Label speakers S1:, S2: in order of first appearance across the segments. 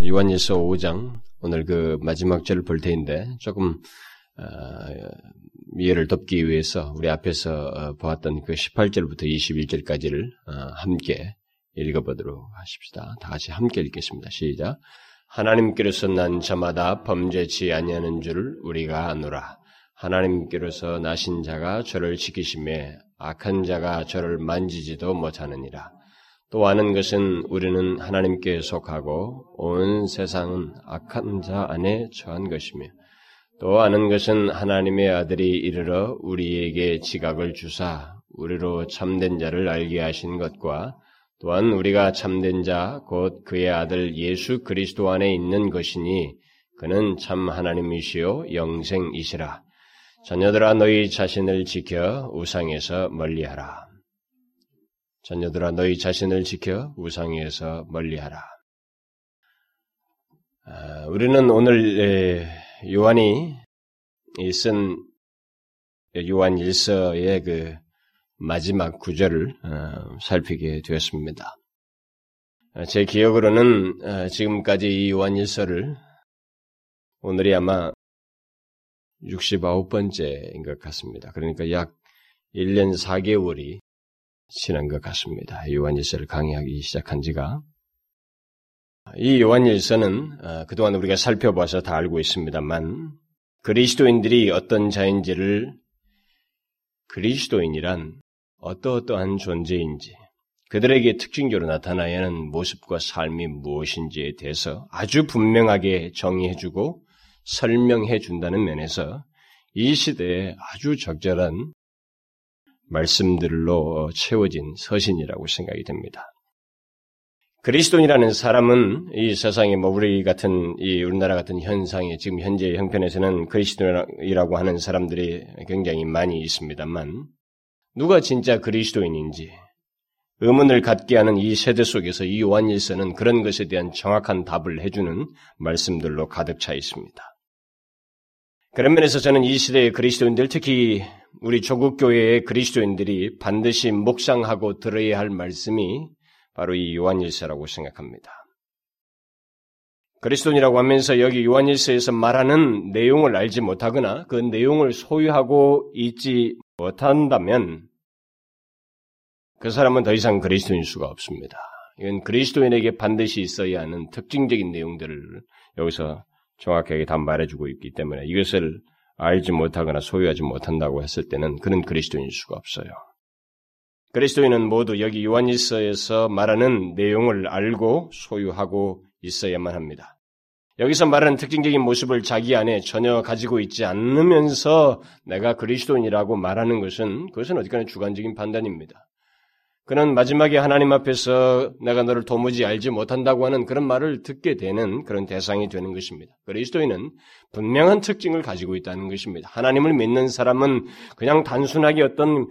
S1: 요한일서 5장 오늘 그 마지막 절을 볼 테인데 조금 어, 이해를 돕기 위해서 우리 앞에서 어, 보았던 그 18절부터 21절까지를 어, 함께 읽어보도록 하십시다. 다 같이 함께 읽겠습니다. 시작. 하나님께로서 난 자마다 범죄치 아니하는 줄을 우리가 아노라. 하나님께로서 나신 자가 저를 지키심에 악한 자가 저를 만지지도 못하느니라. 또 아는 것은 우리는 하나님께 속하고 온 세상은 악한 자 안에 처한 것이며 또 아는 것은 하나님의 아들이 이르러 우리에게 지각을 주사 우리로 참된 자를 알게 하신 것과 또한 우리가 참된 자 곧 그의 아들 예수 그리스도 안에 있는 것이니 그는 참 하나님이시요 영생이시라. 자녀들아 너희 자신을 지켜 우상에서 멀리하라. 자녀들아 너희 자신을 지켜 우상에서 멀리하라. 아, 우리는 오늘 요한이 쓴 요한 일서의 그 마지막 구절을 어, 살피게 되었습니다. 제 기억으로는 어, 지금까지 이 요한 일서를 오늘이 아마 69번째인 것 같습니다. 그러니까 약 1년 4개월이 지난 것 같습니다. 요한일서를 강의하기 시작한 지가. 이 요한일서는 어, 그동안 우리가 살펴봐서 다 알고 있습니다만 그리스도인들이 어떤 자인지를 그리스도인이란 어떠어떠한 존재인지 그들에게 특징적으로 나타나야 하는 모습과 삶이 무엇인지에 대해서 아주 분명하게 정의해주고 설명해 준다는 면에서 이 시대에 아주 적절한 말씀들로 채워진 서신이라고 생각이 됩니다. 그리스도인이라는 사람은 이 세상에 뭐 우리 같은 이 우리나라 같은 현상에 지금 현재 형편에서는 그리스도인이라고 하는 사람들이 굉장히 많이 있습니다만 누가 진짜 그리스도인인지 의문을 갖게 하는 이 세대 속에서 이 요한일서는 그런 것에 대한 정확한 답을 해주는 말씀들로 가득 차 있습니다. 그런 면에서 저는 이 시대의 그리스도인들, 특히 우리 조국 교회의 그리스도인들이 반드시 묵상하고 들어야 할 말씀이 바로 이 요한일서라고 생각합니다. 그리스도인이라고 하면서 여기 요한일서에서 말하는 내용을 알지 못하거나 그 내용을 소유하고 있지 못한다면 그 사람은 더 이상 그리스도인 수가 없습니다. 이건 그리스도인에게 반드시 있어야 하는 특징적인 내용들을 여기서 정확하게 다 말해주고 있기 때문에 이것을 알지 못하거나 소유하지 못한다고 했을 때는 그는 그리스도인 수가 없어요. 그리스도인은 모두 여기 요한일서에서 말하는 내용을 알고 소유하고 있어야만 합니다. 여기서 말하는 특징적인 모습을 자기 안에 전혀 가지고 있지 않으면서 내가 그리스도인이라고 말하는 것은 그것은 어디까지 주관적인 판단입니다. 그는 마지막에 하나님 앞에서 내가 너를 도무지 알지 못한다고 하는 그런 말을 듣게 되는 그런 대상이 되는 것입니다. 그리스도인은 분명한 특징을 가지고 있다는 것입니다. 하나님을 믿는 사람은 그냥 단순하게 어떤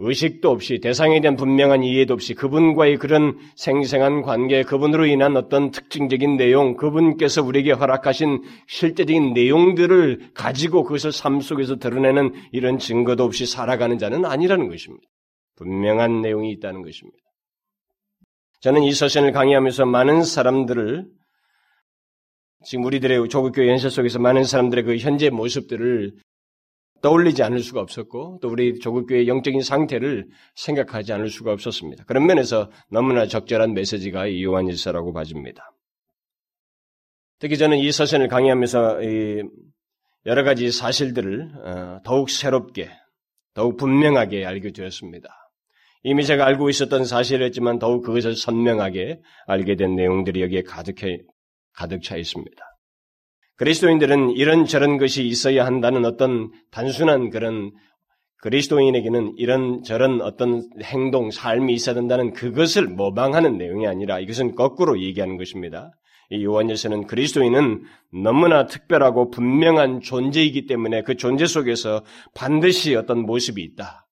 S1: 의식도 없이 대상에 대한 분명한 이해도 없이 그분과의 그런 생생한 관계, 그분으로 인한 어떤 특징적인 내용, 그분께서 우리에게 허락하신 실제적인 내용들을 가지고 그것을 삶 속에서 드러내는 이런 증거도 없이 살아가는 자는 아니라는 것입니다. 분명한 내용이 있다는 것입니다. 저는 이 서신을 강의하면서 많은 사람들을 지금 우리들의 조국교회 연세 속에서 많은 사람들의 그 현재 모습들을 떠올리지 않을 수가 없었고 또 우리 조국교회의 영적인 상태를 생각하지 않을 수가 없었습니다. 그런 면에서 너무나 적절한 메시지가 이 요한일서라고 봐집니다. 특히 저는 이 서신을 강의하면서 여러 가지 사실들을 어, 더욱 새롭게, 더욱 분명하게 알게 되었습니다. 이미 제가 알고 있었던 사실이었지만 더욱 그것을 선명하게 알게 된 내용들이 여기에 가득해, 가득 차 있습니다. 그리스도인들은 이런저런 것이 있어야 한다는 어떤 단순한 그런 그리스도인에게는 이런 저런 어떤 행동, 삶이 있어야 된다는 그것을 모방하는 내용이 아니라 이것은 거꾸로 얘기하는 것입니다. 이 요한일서는 그리스도인은 너무나 특별하고 분명한 존재이기 때문에 그 존재 속에서 반드시 어떤 모습이 있다.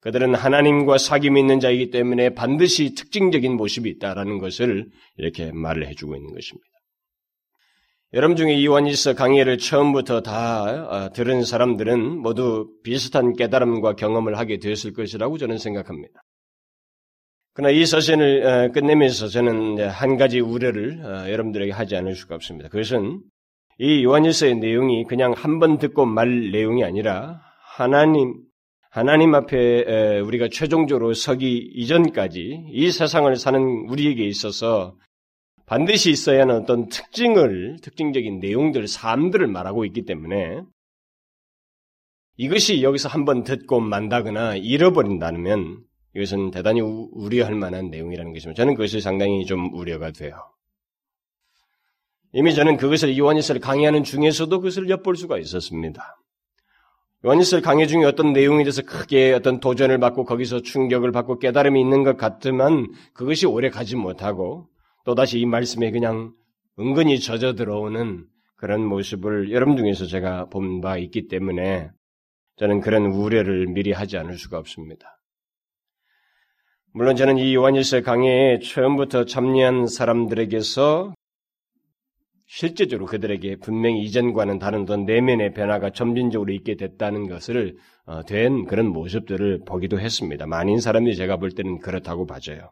S1: 그들은 하나님과 사귐이 있는 자이기 때문에 반드시 특징적인 모습이 있다라는 것을 이렇게 말을 해주고 있는 것입니다. 여러분 중에 이완일서 강의를 처음부터 다 어, 들은 사람들은 모두 비슷한 깨달음과 경험을 하게 되었을 것이라고 저는 생각합니다. 그러나 이 서신을 어, 끝내면서 저는 한 가지 우려를 어, 여러분들에게 하지 않을 수가 없습니다. 그것은 이 요한일서의 내용이 그냥 한 번 듣고 말 내용이 아니라 하나님 하나님 앞에 우리가 최종적으로 서기 이전까지 이 세상을 사는 우리에게 있어서 반드시 있어야 하는 어떤 특징을, 특징적인 내용들, 삶들을 말하고 있기 때문에 이것이 여기서 한번 듣고 만다거나 잃어버린다면 이것은 대단히 우려할 만한 내용이라는 것이죠. 저는 그것이 상당히 좀 우려가 돼요. 이미 저는 그것을 요한일서를 강의하는 중에서도 그것을 엿볼 수가 있었습니다. 요한일서 강의 중에 어떤 내용에 대해서 크게 어떤 도전을 받고 거기서 충격을 받고 깨달음이 있는 것 같지만 그것이 오래 가지 못하고 또다시 이 말씀에 그냥 은근히 젖어 들어오는 그런 모습을 여러분 중에서 제가 본 바 있기 때문에 저는 그런 우려를 미리 하지 않을 수가 없습니다. 물론 저는 이 요한일서 강의에 처음부터 참여한 사람들에게서 실제적으로 그들에게 분명히 이전과는 다른 어떤 내면의 변화가 점진적으로 있게 됐다는 것을 어, 된 그런 모습들을 보기도 했습니다. 많은 사람들이 제가 볼 때는 그렇다고 봐져요.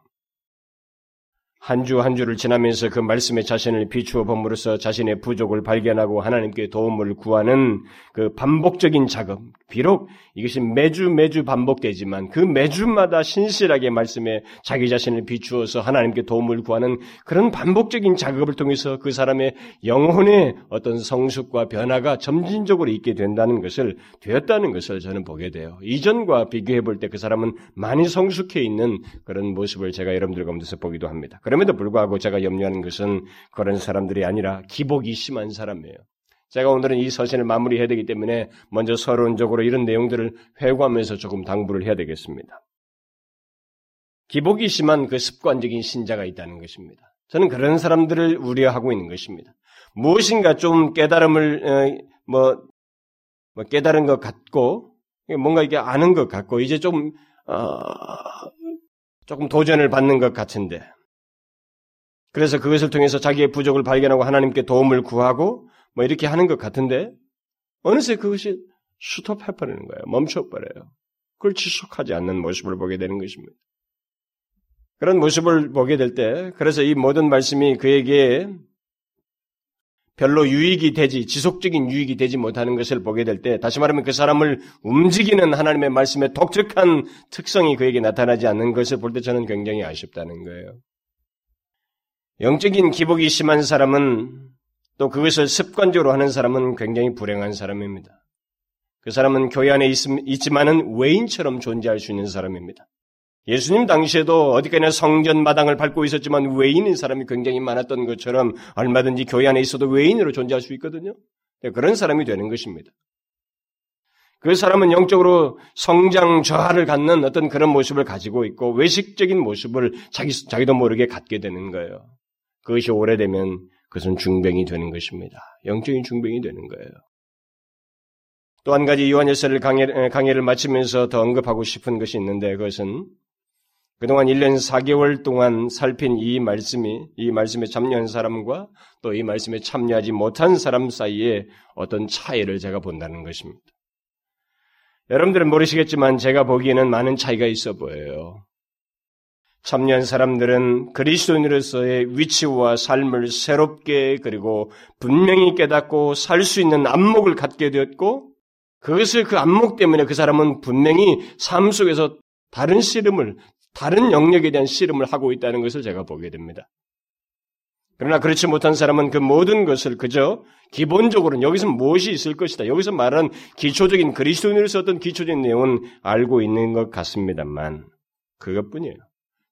S1: 한주한 주를 지나면서 그 말씀에 자신을 비추어 봄으로써 자신의 부족을 발견하고 하나님께 도움을 구하는 그 반복적인 작업. 비록 이것이 매주 매주 반복되지만 그 매주마다 신실하게 말씀에 자기 자신을 비추어서 하나님께 도움을 구하는 그런 반복적인 작업을 통해서 그 사람의 영혼의 어떤 성숙과 변화가 점진적으로 있게 된다는 것을 되었다는 것을 저는 보게 돼요. 이전과 비교해 볼 때 그 사람은 많이 성숙해 있는 그런 모습을 제가 여러분들 가운데서 보기도 합니다. 에도 불구하고 제가 염려하는 것은 그런 사람들이 아니라 기복이 심한 사람이에요. 제가 오늘은 이 서신을 마무리해야 되기 때문에 먼저 서론적으로 이런 내용들을 회고하면서 조금 당부를 해야 되겠습니다. 기복이 심한 그 습관적인 신자가 있다는 것입니다. 저는 그런 사람들을 우려하고 있는 것입니다. 무엇인가 좀 깨달음을 어, 뭐, 뭐 깨달은 것 같고 뭔가 이게 아는 것 같고 이제 좀 어, 조금 도전을 받는 것 같은데 그래서 그것을 통해서 자기의 부족을 발견하고 하나님께 도움을 구하고 뭐 이렇게 하는 것 같은데 어느새 그것이 스톱해버리는 거예요. 멈춰버려요. 그걸 지속하지 않는 모습을 보게 되는 것입니다. 그런 모습을 보게 될 때, 그래서 이 모든 말씀이 그에게 별로 유익이 되지, 지속적인 유익이 되지 못하는 것을 보게 될 때, 다시 말하면 그 사람을 움직이는 하나님의 말씀의 독특한 특성이 그에게 나타나지 않는 것을 볼 때 저는 굉장히 아쉽다는 거예요. 영적인 기복이 심한 사람은 또 그것을 습관적으로 하는 사람은 굉장히 불행한 사람입니다. 그 사람은 교회 안에 있, 지만은 외인처럼 존재할 수 있는 사람입니다. 예수님 당시에도 어디까지나 성전 마당을 밟고 있었지만 외인인 사람이 굉장히 많았던 것처럼 얼마든지 교회 안에 있어도 외인으로 존재할 수 있거든요. 네, 그런 사람이 되는 것입니다. 그 사람은 영적으로 성장 저하를 갖는 어떤 그런 모습을 가지고 있고 외식적인 모습을 자기, 자기도 모르게 갖게 되는 거예요. 그것이 오래되면 그것은 중병이 되는 것입니다. 영적인 중병이 되는 거예요. 또 한 가지 요한일서를 강의, 강의를 마치면서 더 언급하고 싶은 것이 있는데 그것은 그동안 1년 4개월 동안 살핀 이 말씀이 이 말씀에 참여한 사람과 또 이 말씀에 참여하지 못한 사람 사이에 어떤 차이를 제가 본다는 것입니다. 여러분들은 모르시겠지만 제가 보기에는 많은 차이가 있어 보여요. 참여한 사람들은 그리스도인으로서의 위치와 삶을 새롭게 그리고 분명히 깨닫고 살 수 있는 안목을 갖게 되었고 그것을 그 안목 때문에 그 사람은 분명히 삶 속에서 다른 씨름을 다른 영역에 대한 씨름을 하고 있다는 것을 제가 보게 됩니다. 그러나 그렇지 못한 사람은 그 모든 것을 그저 기본적으로는 여기서 무엇이 있을 것이다. 여기서 말하는 기초적인 그리스도인으로서 어떤 기초적인 내용은 알고 있는 것 같습니다만 그것뿐이에요.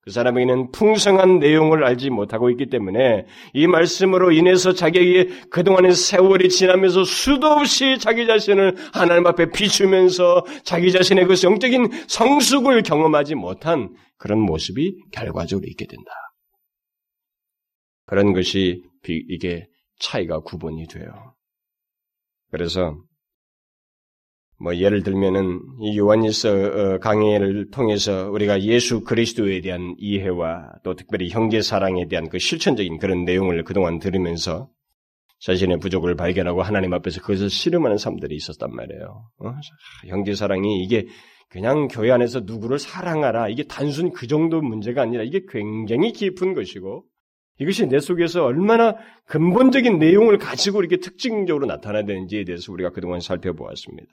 S1: 그 사람에게는 풍성한 내용을 알지 못하고 있기 때문에 이 말씀으로 인해서 자기에게 그동안의 세월이 지나면서 수도 없이 자기 자신을 하나님 앞에 비추면서 자기 자신의 그 영적인 성숙을 경험하지 못한 그런 모습이 결과적으로 있게 된다. 그런 것이 이게 차이가 구분이 돼요. 그래서 뭐 예를 들면은 이 요한일서 어, 강의를 통해서 우리가 예수 그리스도에 대한 이해와 또 특별히 형제 사랑에 대한 그 실천적인 그런 내용을 그동안 들으면서 자신의 부족을 발견하고 하나님 앞에서 그것을 씨름하는 사람들이 있었단 말이에요. 어? 형제 사랑이 이게 그냥 교회 안에서 누구를 사랑하라. 이게 단순 그 정도 문제가 아니라 이게 굉장히 깊은 것이고 이것이 내 속에서 얼마나 근본적인 내용을 가지고 이렇게 특징적으로 나타나야 되는지에 대해서 우리가 그동안 살펴보았습니다.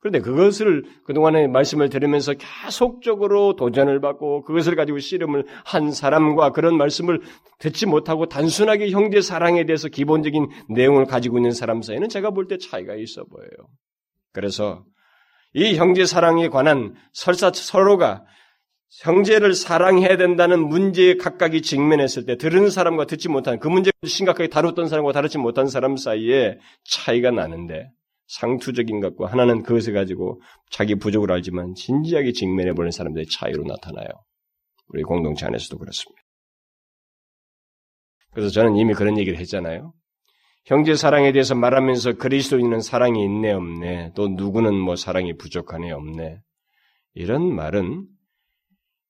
S1: 그런데 그것을 그동안의 말씀을 들으면서 계속적으로 도전을 받고 그것을 가지고 씨름을 한 사람과 그런 말씀을 듣지 못하고 단순하게 형제 사랑에 대해서 기본적인 내용을 가지고 있는 사람 사이에는 제가 볼 때 차이가 있어 보여요. 그래서 이 형제 사랑에 관한 설사 서로가 형제를 사랑해야 된다는 문제에 각각이 직면했을 때 들은 사람과 듣지 못한 그 문제를 심각하게 다뤘던 사람과 다루지 못한 사람 사이에 차이가 나는데 상투적인 것과 하나는 그것을 가지고 자기 부족을 알지만 진지하게 직면해 보는 사람들의 차이로 나타나요. 우리 공동체 안에서도 그렇습니다. 그래서 저는 이미 그런 얘기를 했잖아요. 형제 사랑에 대해서 말하면서 그리스도인은 사랑이 있네 없네 또 누구는 뭐 사랑이 부족하네 없네 이런 말은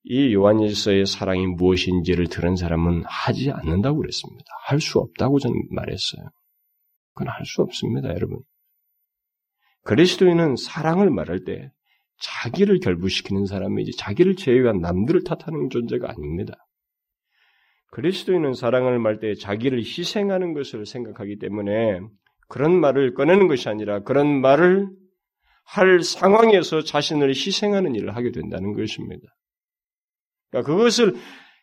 S1: 이 요한일서의 사랑이 무엇인지를 들은 사람은 하지 않는다고 그랬습니다. 할 수 없다고 저는 말했어요. 그건 할 수 없습니다, 여러분. 그리스도인은 사랑을 말할 때 자기를 결부시키는 사람이지 자기를 제외한 남들을 탓하는 존재가 아닙니다. 그리스도인은 사랑을 말 때 자기를 희생하는 것을 생각하기 때문에 그런 말을 꺼내는 것이 아니라 그런 말을 할 상황에서 자신을 희생하는 일을 하게 된다는 것입니다. 그러니까 그것을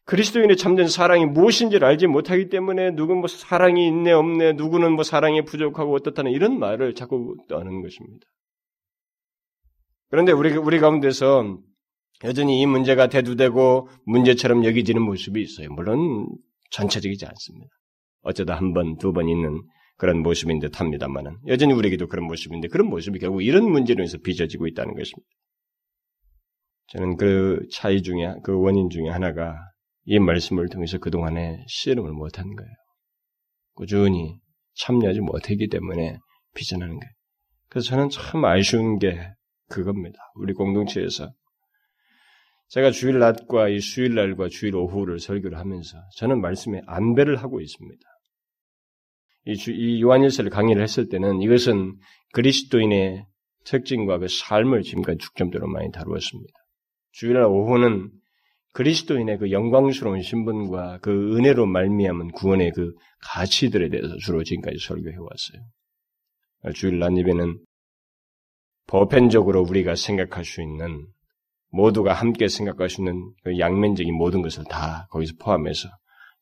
S1: 그리스도인의 참된 사랑이 무엇인지를 알지 못하기 때문에 누군 뭐 사랑이 있네 없네 누구는 뭐 사랑이 부족하고 어떻다는 이런 말을 자꾸 떠는 것입니다. 그런데 우리 우리 가운데서 여전히 이 문제가 대두되고 문제처럼 여기지는 모습이 있어요. 물론 전체적이지 않습니다. 어쩌다 한 번, 두 번 있는 그런 모습인 듯 합니다만은 여전히 우리에게도 그런 모습인데 그런 모습이 결국 이런 문제로 인해서 빚어지고 있다는 것입니다. 저는 그 차이 중에 그 원인 중에 하나가 이 말씀을 통해서 그동안에 씨름을 못한 거예요. 꾸준히 참여하지 못했기 때문에 비전하는 거예요. 그래서 저는 참 아쉬운 게 그겁니다. 우리 공동체에서 제가 주일 낮과 이 수일 날과 주일 오후를 설교를 하면서 저는 말씀에 안배를 하고 있습니다. 이, 주, 이 요한일서를 강의를 했을 때는 이것은 그리스도인의 특징과 그 삶을 지금까지 중점적으로 많이 다루었습니다. 주일날 오후는 그리스도인의 그 영광스러운 신분과 그 은혜로 말미암은 구원의 그 가치들에 대해서 주로 지금까지 설교해 왔어요. 주일 날 예배는 보편적으로 우리가 생각할 수 있는 모두가 함께 생각할 수 있는 그 양면적인 모든 것을 다 거기서 포함해서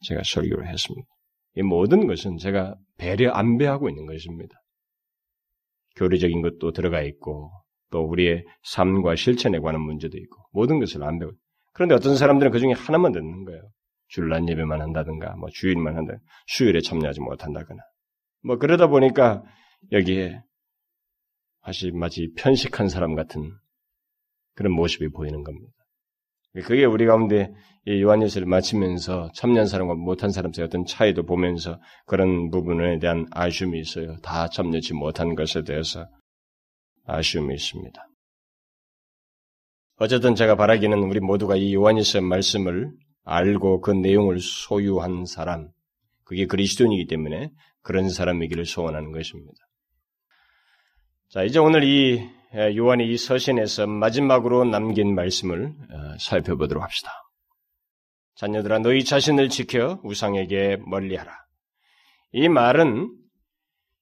S1: 제가 설교를 했습니다. 이 모든 것은 제가 배려 안배하고 있는 것입니다. 교리적인 것도 들어가 있고 또 우리의 삶과 실천에 관한 문제도 있고 모든 것을 안배고 그런데 어떤 사람들은 그 중에 하나만 듣는 거예요. 줄란 예배만 한다든가 뭐 주일만 한다 수요일에 참여하지 못한다거나 뭐 그러다 보니까 여기에 마치 마치 편식한 사람 같은 그런 모습이 보이는 겁니다. 그게 우리 가운데 요한일서를 마치면서 참여한 사람과 못한 사람 사이 어떤 차이도 보면서 그런 부분에 대한 아쉬움이 있어요. 다 참여치 못한 것에 대해서 아쉬움이 있습니다. 어쨌든 제가 바라기는 우리 모두가 이 요한일서 말씀을 알고 그 내용을 소유한 사람, 그게 그리스도인이기 때문에 그런 사람이기를 소원하는 것입니다. 자, 이제 오늘 이 요한이 이 서신에서 마지막으로 남긴 말씀을 어, 살펴보도록 합시다. 자녀들아 너희 자신을 지켜 우상에게 멀리하라. 이 말은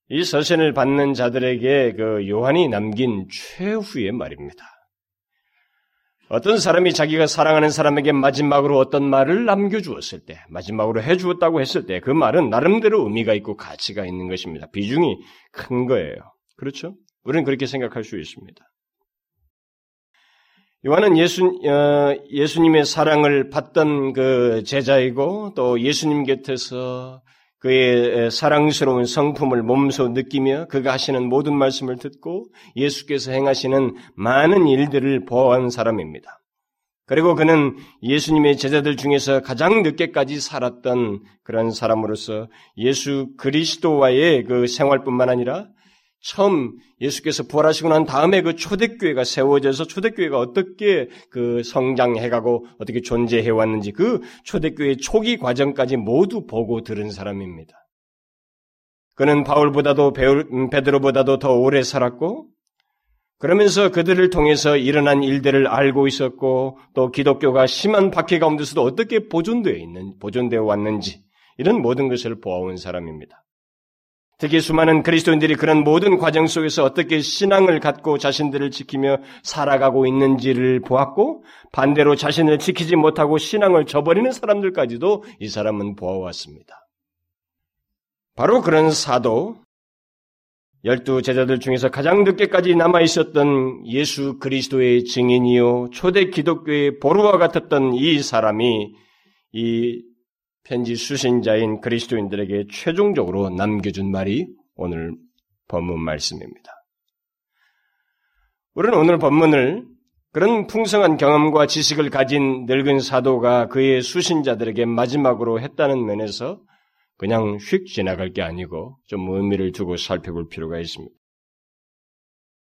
S1: 이 서신을 받는 자들에게 그 요한이 남긴 최후의 말입니다. 어떤 사람이 자기가 사랑하는 사람에게 마지막으로 어떤 말을 남겨주었을 때, 마지막으로 해주었다고 했을 때, 그 말은 나름대로 의미가 있고 가치가 있는 것입니다. 비중이 큰 거예요. 그렇죠? 우리는 그렇게 생각할 수 있습니다. 요한은 예수, 어, 예수님의 사랑을 받던 그 제자이고 또 예수님 곁에서 그의 사랑스러운 성품을 몸소 느끼며 그가 하시는 모든 말씀을 듣고 예수께서 행하시는 많은 일들을 보아한 사람입니다. 그리고 그는 예수님의 제자들 중에서 가장 늦게까지 살았던 그런 사람으로서 예수 그리스도와의 그 생활뿐만 아니라 처음 예수께서 부활하시고 난 다음에 그 초대교회가 세워져서 초대교회가 어떻게 그 성장해가고 어떻게 존재해왔는지 그 초대교회 초기 과정까지 모두 보고 들은 사람입니다. 그는 바울보다도 음, 베드로보다도 더 오래 살았고 그러면서 그들을 통해서 일어난 일들을 알고 있었고 또 기독교가 심한 박해 가운데서도 어떻게 보존되어 있는 보존되어 왔는지 이런 모든 것을 보아온 사람입니다. 특히 수많은 그리스도인들이 그런 모든 과정 속에서 어떻게 신앙을 갖고 자신들을 지키며 살아가고 있는지를 보았고 반대로 자신을 지키지 못하고 신앙을 저버리는 사람들까지도 이 사람은 보아왔습니다. 바로 그런 사도 열두 제자들 중에서 가장 늦게까지 남아 있었던 예수 그리스도의 증인이요 초대 기독교의 보루와 같았던 이 사람이 이 편지 수신자인 그리스도인들에게 최종적으로 남겨준 말이 오늘 본문 말씀입니다. 우리는 오늘 본문을 그런 풍성한 경험과 지식을 가진 늙은 사도가 그의 수신자들에게 마지막으로 했다는 면에서 그냥 휙 지나갈 게 아니고 좀 의미를 두고 살펴볼 필요가 있습니다.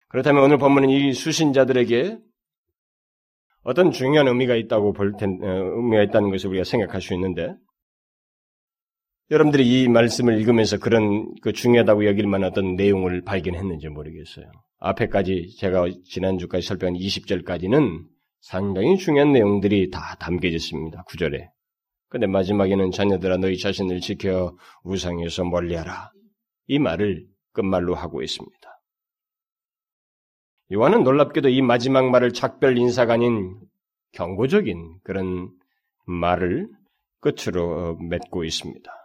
S1: 그렇다면 오늘 본문은 이 수신자들에게 어떤 중요한 의미가 있다고 볼 텐, 어, 의미가 있다는 것을 우리가 생각할 수 있는데, 여러분들이 이 말씀을 읽으면서 그런 그 중요하다고 여길 만한 어떤 내용을 발견했는지 모르겠어요. 앞에까지 제가 지난주까지 살펴본 20절까지는 상당히 중요한 내용들이 다 담겨져 있습니다. 구절에. 근데 마지막에는 자녀들아 너희 자신을 지켜 우상에서 멀리하라. 이 말을 끝말로 하고 있습니다. 요한은 놀랍게도 이 마지막 말을 작별 인사가 아닌 경고적인 그런 말을 끝으로 맺고 있습니다.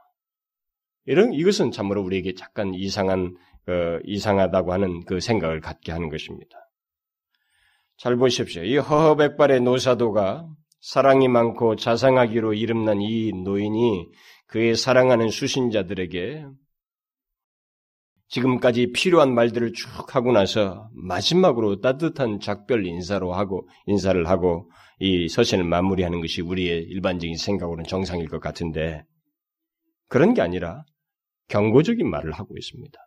S1: 이런 이것은 참으로 우리에게 잠깐 이상한 어, 이상하다고 하는 그 생각을 갖게 하는 것입니다. 잘 보십시오. 이 허허백발의 노사도가 사랑이 많고 자상하기로 이름난 이 노인이 그의 사랑하는 수신자들에게 지금까지 필요한 말들을 쭉 하고 나서 마지막으로 따뜻한 작별 인사로 하고 인사를 하고 이 서신을 마무리하는 것이 우리의 일반적인 생각으로는 정상일 것 같은데 그런 게 아니라 경고적인 말을 하고 있습니다.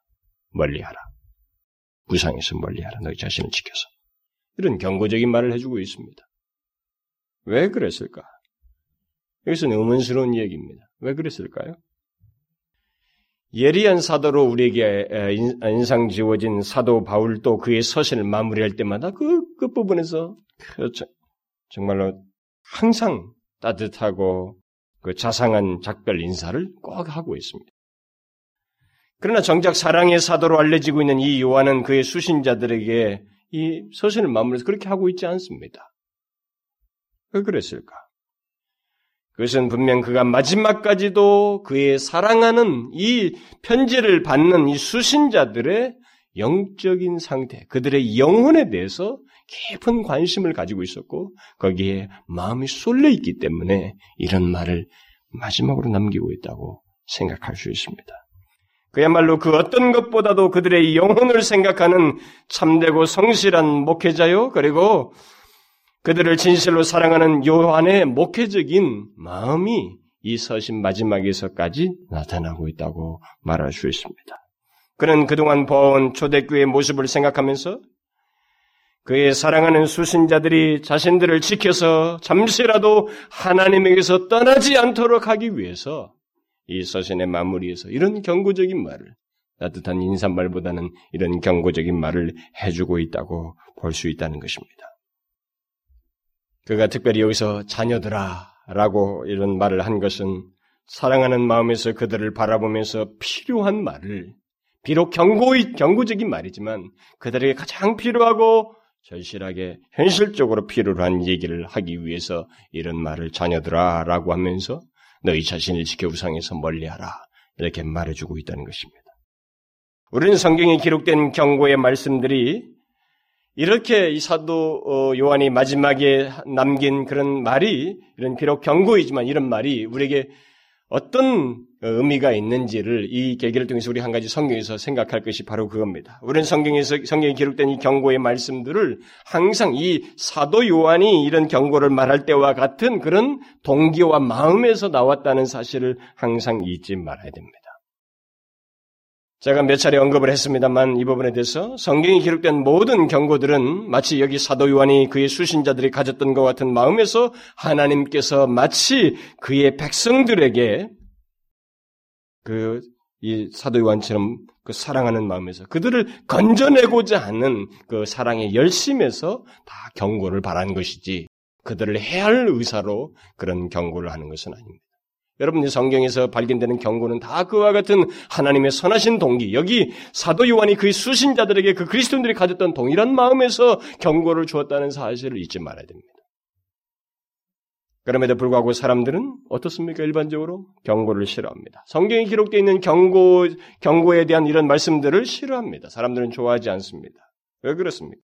S1: 멀리하라. 부상에서 멀리하라. 너희 자신을 지켜서. 이런 경고적인 말을 해주고 있습니다. 왜 그랬을까? 여기서는 의문스러운 얘기입니다. 왜 그랬을까요? 예리한 사도로 우리에게 인상 지워진 사도 바울도 그의 서신을 마무리할 때마다 그 끝부분에서 그 정말로 항상 따뜻하고 그 자상한 작별 인사를 꼭 하고 있습니다. 그러나 정작 사랑의 사도로 알려지고 있는 이 요한은 그의 수신자들에게 이 서신을 마무리해서 그렇게 하고 있지 않습니다. 왜 그랬을까? 그것은 분명 그가 마지막까지도 그의 사랑하는 이 편지를 받는 이 수신자들의 영적인 상태, 그들의 영혼에 대해서 깊은 관심을 가지고 있었고, 거기에 마음이 쏠려 있기 때문에 이런 말을 마지막으로 남기고 있다고 생각할 수 있습니다. 그야말로 그 어떤 것보다도 그들의 영혼을 생각하는 참되고 성실한 목회자요, 그리고 그들을 진실로 사랑하는 요한의 목회적인 마음이 이 서신 마지막에서까지 나타나고 있다고 말할 수 있습니다. 그는 그동안 보아온 초대교회의 모습을 생각하면서 그의 사랑하는 수신자들이 자신들을 지켜서 잠시라도 하나님에게서 떠나지 않도록 하기 위해서 이 서신의 마무리에서 이런 경고적인 말을 따뜻한 인사말보다는 이런 경고적인 말을 해주고 있다고 볼 수 있다는 것입니다. 그가 특별히 여기서 자녀들아 라고 이런 말을 한 것은 사랑하는 마음에서 그들을 바라보면서 필요한 말을 비록 경고, 경고적인 말이지만 그들에게 가장 필요하고 절실하게 현실적으로 필요로 한 얘기를 하기 위해서 이런 말을 자녀들아 라고 하면서 너희 자신을 지켜 우상에서 멀리하라 이렇게 말해주고 있다는 것입니다. 우리는 성경에 기록된 경고의 말씀들이 이렇게 이 사도 어, 요한이 마지막에 남긴 그런 말이 이런 비록 경고이지만 이런 말이 우리에게 어떤 의미가 있는지를 이 계기를 통해서 우리 한 가지 성경에서 생각할 것이 바로 그겁니다. 우리는 성경에서 성경에 기록된 이 경고의 말씀들을 항상 이 사도 요한이 이런 경고를 말할 때와 같은 그런 동기와 마음에서 나왔다는 사실을 항상 잊지 말아야 됩니다. 제가 몇 차례 언급을 했습니다만 이 부분에 대해서 성경이 기록된 모든 경고들은 마치 여기 사도 요한이 그의 수신자들이 가졌던 것 같은 마음에서 하나님께서 마치 그의 백성들에게 그 이 사도 요한처럼 그 사랑하는 마음에서 그들을 건져내고자 하는 그 사랑의 열심에서 다 경고를 바란 것이지 그들을 해할 의사로 그런 경고를 하는 것은 아닙니다. 여러분, 이 성경에서 발견되는 경고는 다 그와 같은 하나님의 선하신 동기, 여기 사도 요한이 그 수신자들에게 그 그리스도인들이 가졌던 동일한 마음에서 경고를 주었다는 사실을 잊지 말아야 됩니다. 그럼에도 불구하고 사람들은 어떻습니까? 일반적으로 경고를 싫어합니다. 성경에 기록되어 있는 경고, 경고에 대한 이런 말씀들을 싫어합니다. 사람들은 좋아하지 않습니다. 왜 그렇습니까?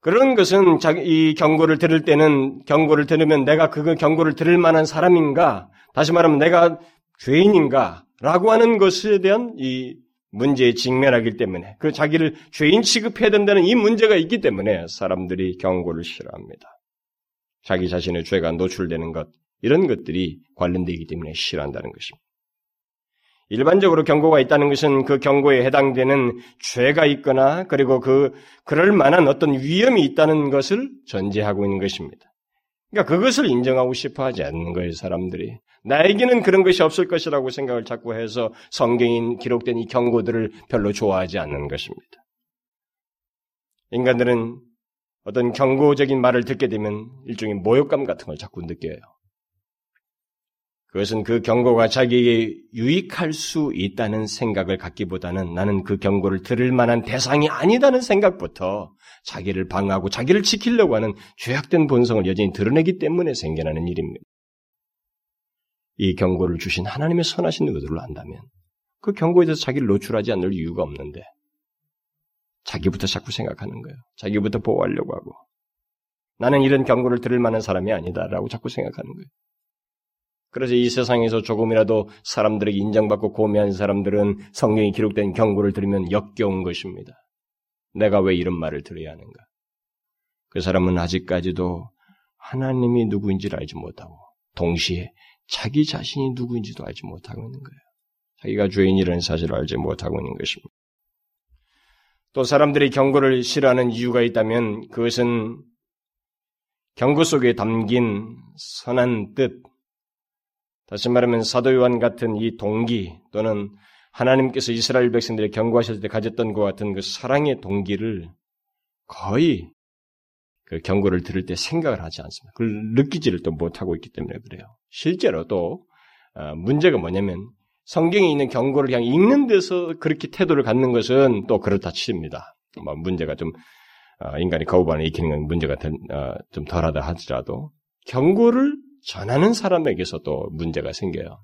S1: 그런 것은 이 경고를 들을 때는 경고를 들으면 내가 그 경고를 들을 만한 사람인가? 다시 말하면 내가 죄인인가? 라고 하는 것에 대한 이 문제에 직면하기 때문에 그 자기를 죄인 취급해야 된다는 이 문제가 있기 때문에 사람들이 경고를 싫어합니다. 자기 자신의 죄가 노출되는 것, 이런 것들이 관련되기 때문에 싫어한다는 것입니다. 일반적으로 경고가 있다는 것은 그 경고에 해당되는 죄가 있거나 그리고 그 그럴 만한 어떤 위험이 있다는 것을 전제하고 있는 것입니다. 그러니까 그것을 인정하고 싶어 하지 않는 거예요, 사람들이. 나에게는 그런 것이 없을 것이라고 생각을 자꾸 해서 성경인 기록된 이 경고들을 별로 좋아하지 않는 것입니다. 인간들은 어떤 경고적인 말을 듣게 되면 일종의 모욕감 같은 걸 자꾸 느껴요. 그것은 그 경고가 자기에게 유익할 수 있다는 생각을 갖기보다는 나는 그 경고를 들을 만한 대상이 아니다는 생각부터 자기를 방어하고 자기를 지키려고 하는 죄악된 본성을 여전히 드러내기 때문에 생겨나는 일입니다. 이 경고를 주신 하나님의 선하신 의도를 안다면 그 경고에 대해서 자기를 노출하지 않을 이유가 없는데 자기부터 자꾸 생각하는 거예요. 자기부터 보호하려고 하고. 나는 이런 경고를 들을 만한 사람이 아니다라고 자꾸 생각하는 거예요. 그래서 이 세상에서 조금이라도 사람들에게 인정받고 고매한 사람들은 성경이 기록된 경고를 들으면 역겨운 것입니다. 내가 왜 이런 말을 들어야 하는가? 그 사람은 아직까지도 하나님이 누구인지를 알지 못하고 동시에 자기 자신이 누구인지도 알지 못하고 있는 거예요. 자기가 죄인이라는 사실을 알지 못하고 있는 것입니다. 또 사람들이 경고를 싫어하는 이유가 있다면 그것은 경고 속에 담긴 선한 뜻, 다시 말하면 사도 요한 같은 이 동기 또는 하나님께서 이스라엘 백성들의 경고하실 때 가졌던 것 같은 그 사랑의 동기를 거의 그 경고를 들을 때 생각을 하지 않습니다. 그걸 느끼지를 또 못하고 있기 때문에 그래요. 실제로 또 어, 문제가 뭐냐면 성경에 있는 경고를 그냥 읽는 데서 그렇게 태도를 갖는 것은 또 그렇다 칩니다. 뭐 문제가 좀 어, 인간이 거부반을 익히는 건 문제가 어, 좀 덜하다 하더라도 경고를 전하는 사람에게서도 문제가 생겨요.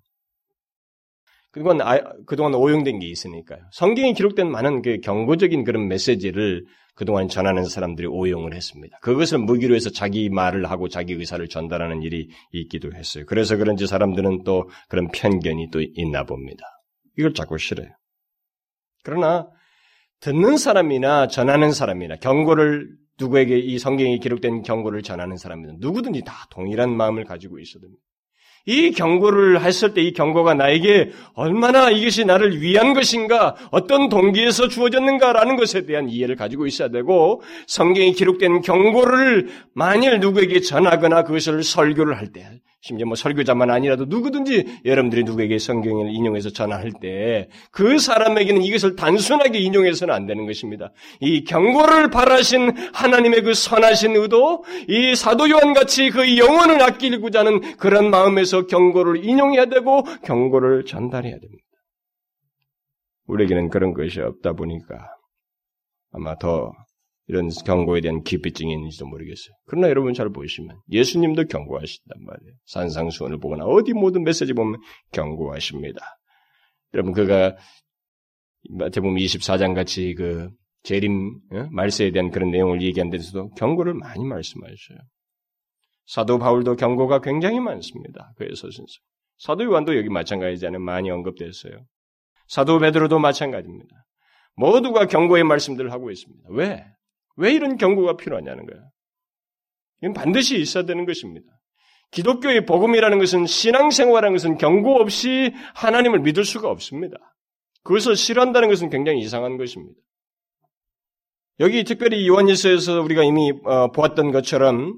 S1: 그동안, 아, 그동안 오용된 게 있으니까요. 성경에 기록된 많은 그 경고적인 그런 메시지를 그동안 전하는 사람들이 오용을 했습니다. 그것을 무기로 해서 자기 말을 하고 자기 의사를 전달하는 일이 있기도 했어요. 그래서 그런지 사람들은 또 그런 편견이 또 있나 봅니다. 이걸 자꾸 싫어요. 그러나 듣는 사람이나 전하는 사람이나 경고를 누구에게 이 성경에 기록된 경고를 전하는 사람이든 누구든지 다 동일한 마음을 가지고 있어야 됩니다. 이 경고를 했을 때 이 경고가 나에게 얼마나 이것이 나를 위한 것인가, 어떤 동기에서 주어졌는가라는 것에 대한 이해를 가지고 있어야 되고, 성경에 기록된 경고를 만일 누구에게 전하거나 그것을 설교를 할 때, 심지어 뭐 설교자만 아니라도 누구든지 여러분들이 누구에게 성경을 인용해서 전할 때 그 사람에게는 이것을 단순하게 인용해서는 안 되는 것입니다. 이 경고를 바라신 하나님의 그 선하신 의도, 이 사도 요한 같이 그 영혼을 아끼고자 하는 그런 마음에서 경고를 인용해야 되고 경고를 전달해야 됩니다. 우리에게는 그런 것이 없다 보니까 아마 더 이런 경고에 대한 기피증이 있는지도 모르겠어요. 그러나 여러분 잘 보시면 예수님도 경고하신단 말이에요. 산상수원을 보거나 어디 모든 메시지 보면 경고하십니다. 여러분 그가 마태복음 24장 같이 그 재림 어? 말세에 대한 그런 내용을 얘기한 데서도 경고를 많이 말씀하셔요. 사도 바울도 경고가 굉장히 많습니다. 그의 서신서. 사도 요한도 여기 마찬가지잖아요. 많이 언급됐어요. 사도 베드로도 마찬가지입니다. 모두가 경고의 말씀들을 하고 있습니다. 왜? 왜 이런 경고가 필요하냐는 거예요. 이건 반드시 있어야 되는 것입니다. 기독교의 복음이라는 것은 신앙생활이라는 것은 경고 없이 하나님을 믿을 수가 없습니다. 그것을 싫어한다는 것은 굉장히 이상한 것입니다. 여기 특별히 요한일서에서 우리가 이미 어, 보았던 것처럼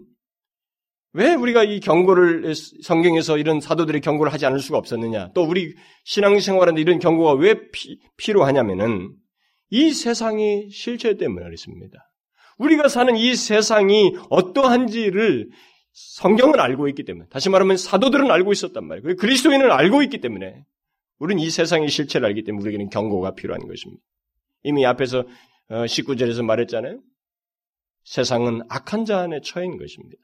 S1: 왜 우리가 이 경고를 성경에서 이런 사도들의 경고를 하지 않을 수가 없었느냐? 또 우리 신앙생활하는데 이런 경고가 왜 피, 필요하냐면은 이 세상이 실체 때문에 그렇습니다. 우리가 사는 이 세상이 어떠한지를 성경은 알고 있기 때문에 다시 말하면 사도들은 알고 있었단 말이에요. 그리스도인은 알고 있기 때문에 우리는 이 세상의 실체를 알기 때문에 우리에게는 경고가 필요한 것입니다. 이미 앞에서 19절에서 어, 말했잖아요. 세상은 악한 자 안에 처인 것입니다.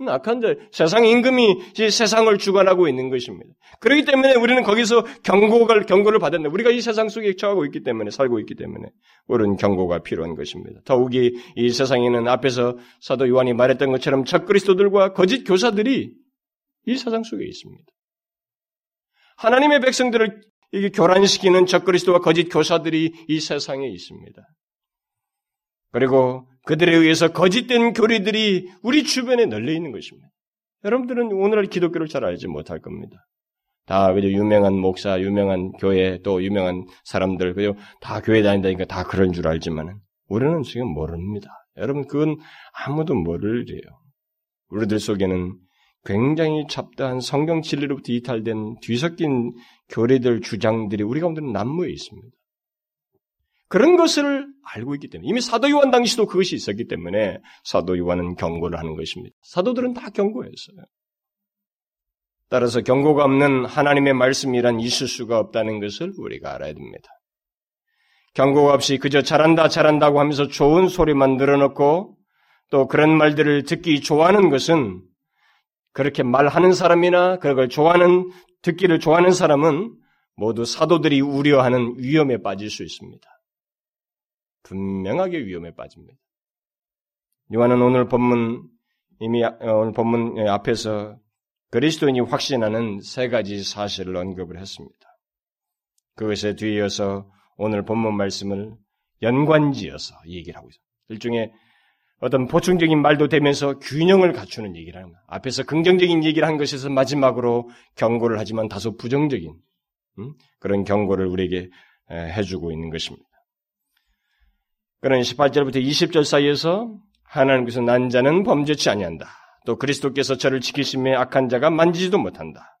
S1: 악한 자, 세상 임금이 이제 세상을 주관하고 있는 것입니다. 그렇기 때문에 우리는 거기서 경고를, 경고를 받았는데, 우리가 이 세상 속에 처하고 있기 때문에, 살고 있기 때문에, 우리는 경고가 필요한 것입니다. 더욱이 이 세상에는 앞에서 사도 요한이 말했던 것처럼 적그리스도들과 거짓 교사들이 이 세상 속에 있습니다. 하나님의 백성들을 이게 교란시키는 적그리스도와 거짓 교사들이 이 세상에 있습니다. 그리고 그들에 의해서 거짓된 교리들이 우리 주변에 널려 있는 것입니다. 여러분들은 오늘날 기독교를 잘 알지 못할 겁니다. 다 그저 유명한 목사, 유명한 교회, 또 유명한 사람들, 그죠? 다 교회 다닌다니까 다 그런 줄 알지만은 우리는 지금 모릅니다. 여러분 그건 아무도 모를 일이에요. 우리들 속에는 굉장히 잡다한 성경 진리로부터 이탈된 뒤섞인 교리들 주장들이 우리 가운데 난무해 있습니다. 그런 것을 알고 있기 때문에 이미 사도 요한 당시도 그것이 있었기 때문에 사도 요한은 경고를 하는 것입니다. 사도들은 다 경고했어요. 따라서 경고가 없는 하나님의 말씀이란 있을 수가 없다는 것을 우리가 알아야 됩니다. 경고가 없이 그저 잘한다 잘한다고 하면서 좋은 소리만 늘어놓고 또 그런 말들을 듣기 좋아하는 것은 그렇게 말하는 사람이나 그걸 좋아하는 듣기를 좋아하는 사람은 모두 사도들이 우려하는 위험에 빠질 수 있습니다. 분명하게 위험에 빠집니다. 요한은 오늘 본문 이미 어, 오늘 본문 앞에서 그리스도인이 확신하는 세 가지 사실을 언급을 했습니다. 그것에 뒤이어서 오늘 본문 말씀을 연관지어서 얘기를 하고 있습니다. 일종의 어떤 보충적인 말도 되면서 균형을 갖추는 얘기를 하는 거예요. 앞에서 긍정적인 얘기를 한 것에서 마지막으로 경고를 하지만 다소 부정적인 음? 그런 경고를 우리에게 해주고 있는 것입니다. 그런 18절부터 20절 사이에서 하나님께서 난 자는 범죄치 아니한다. 또 그리스도께서 저를 지키심에 악한 자가 만지지도 못한다.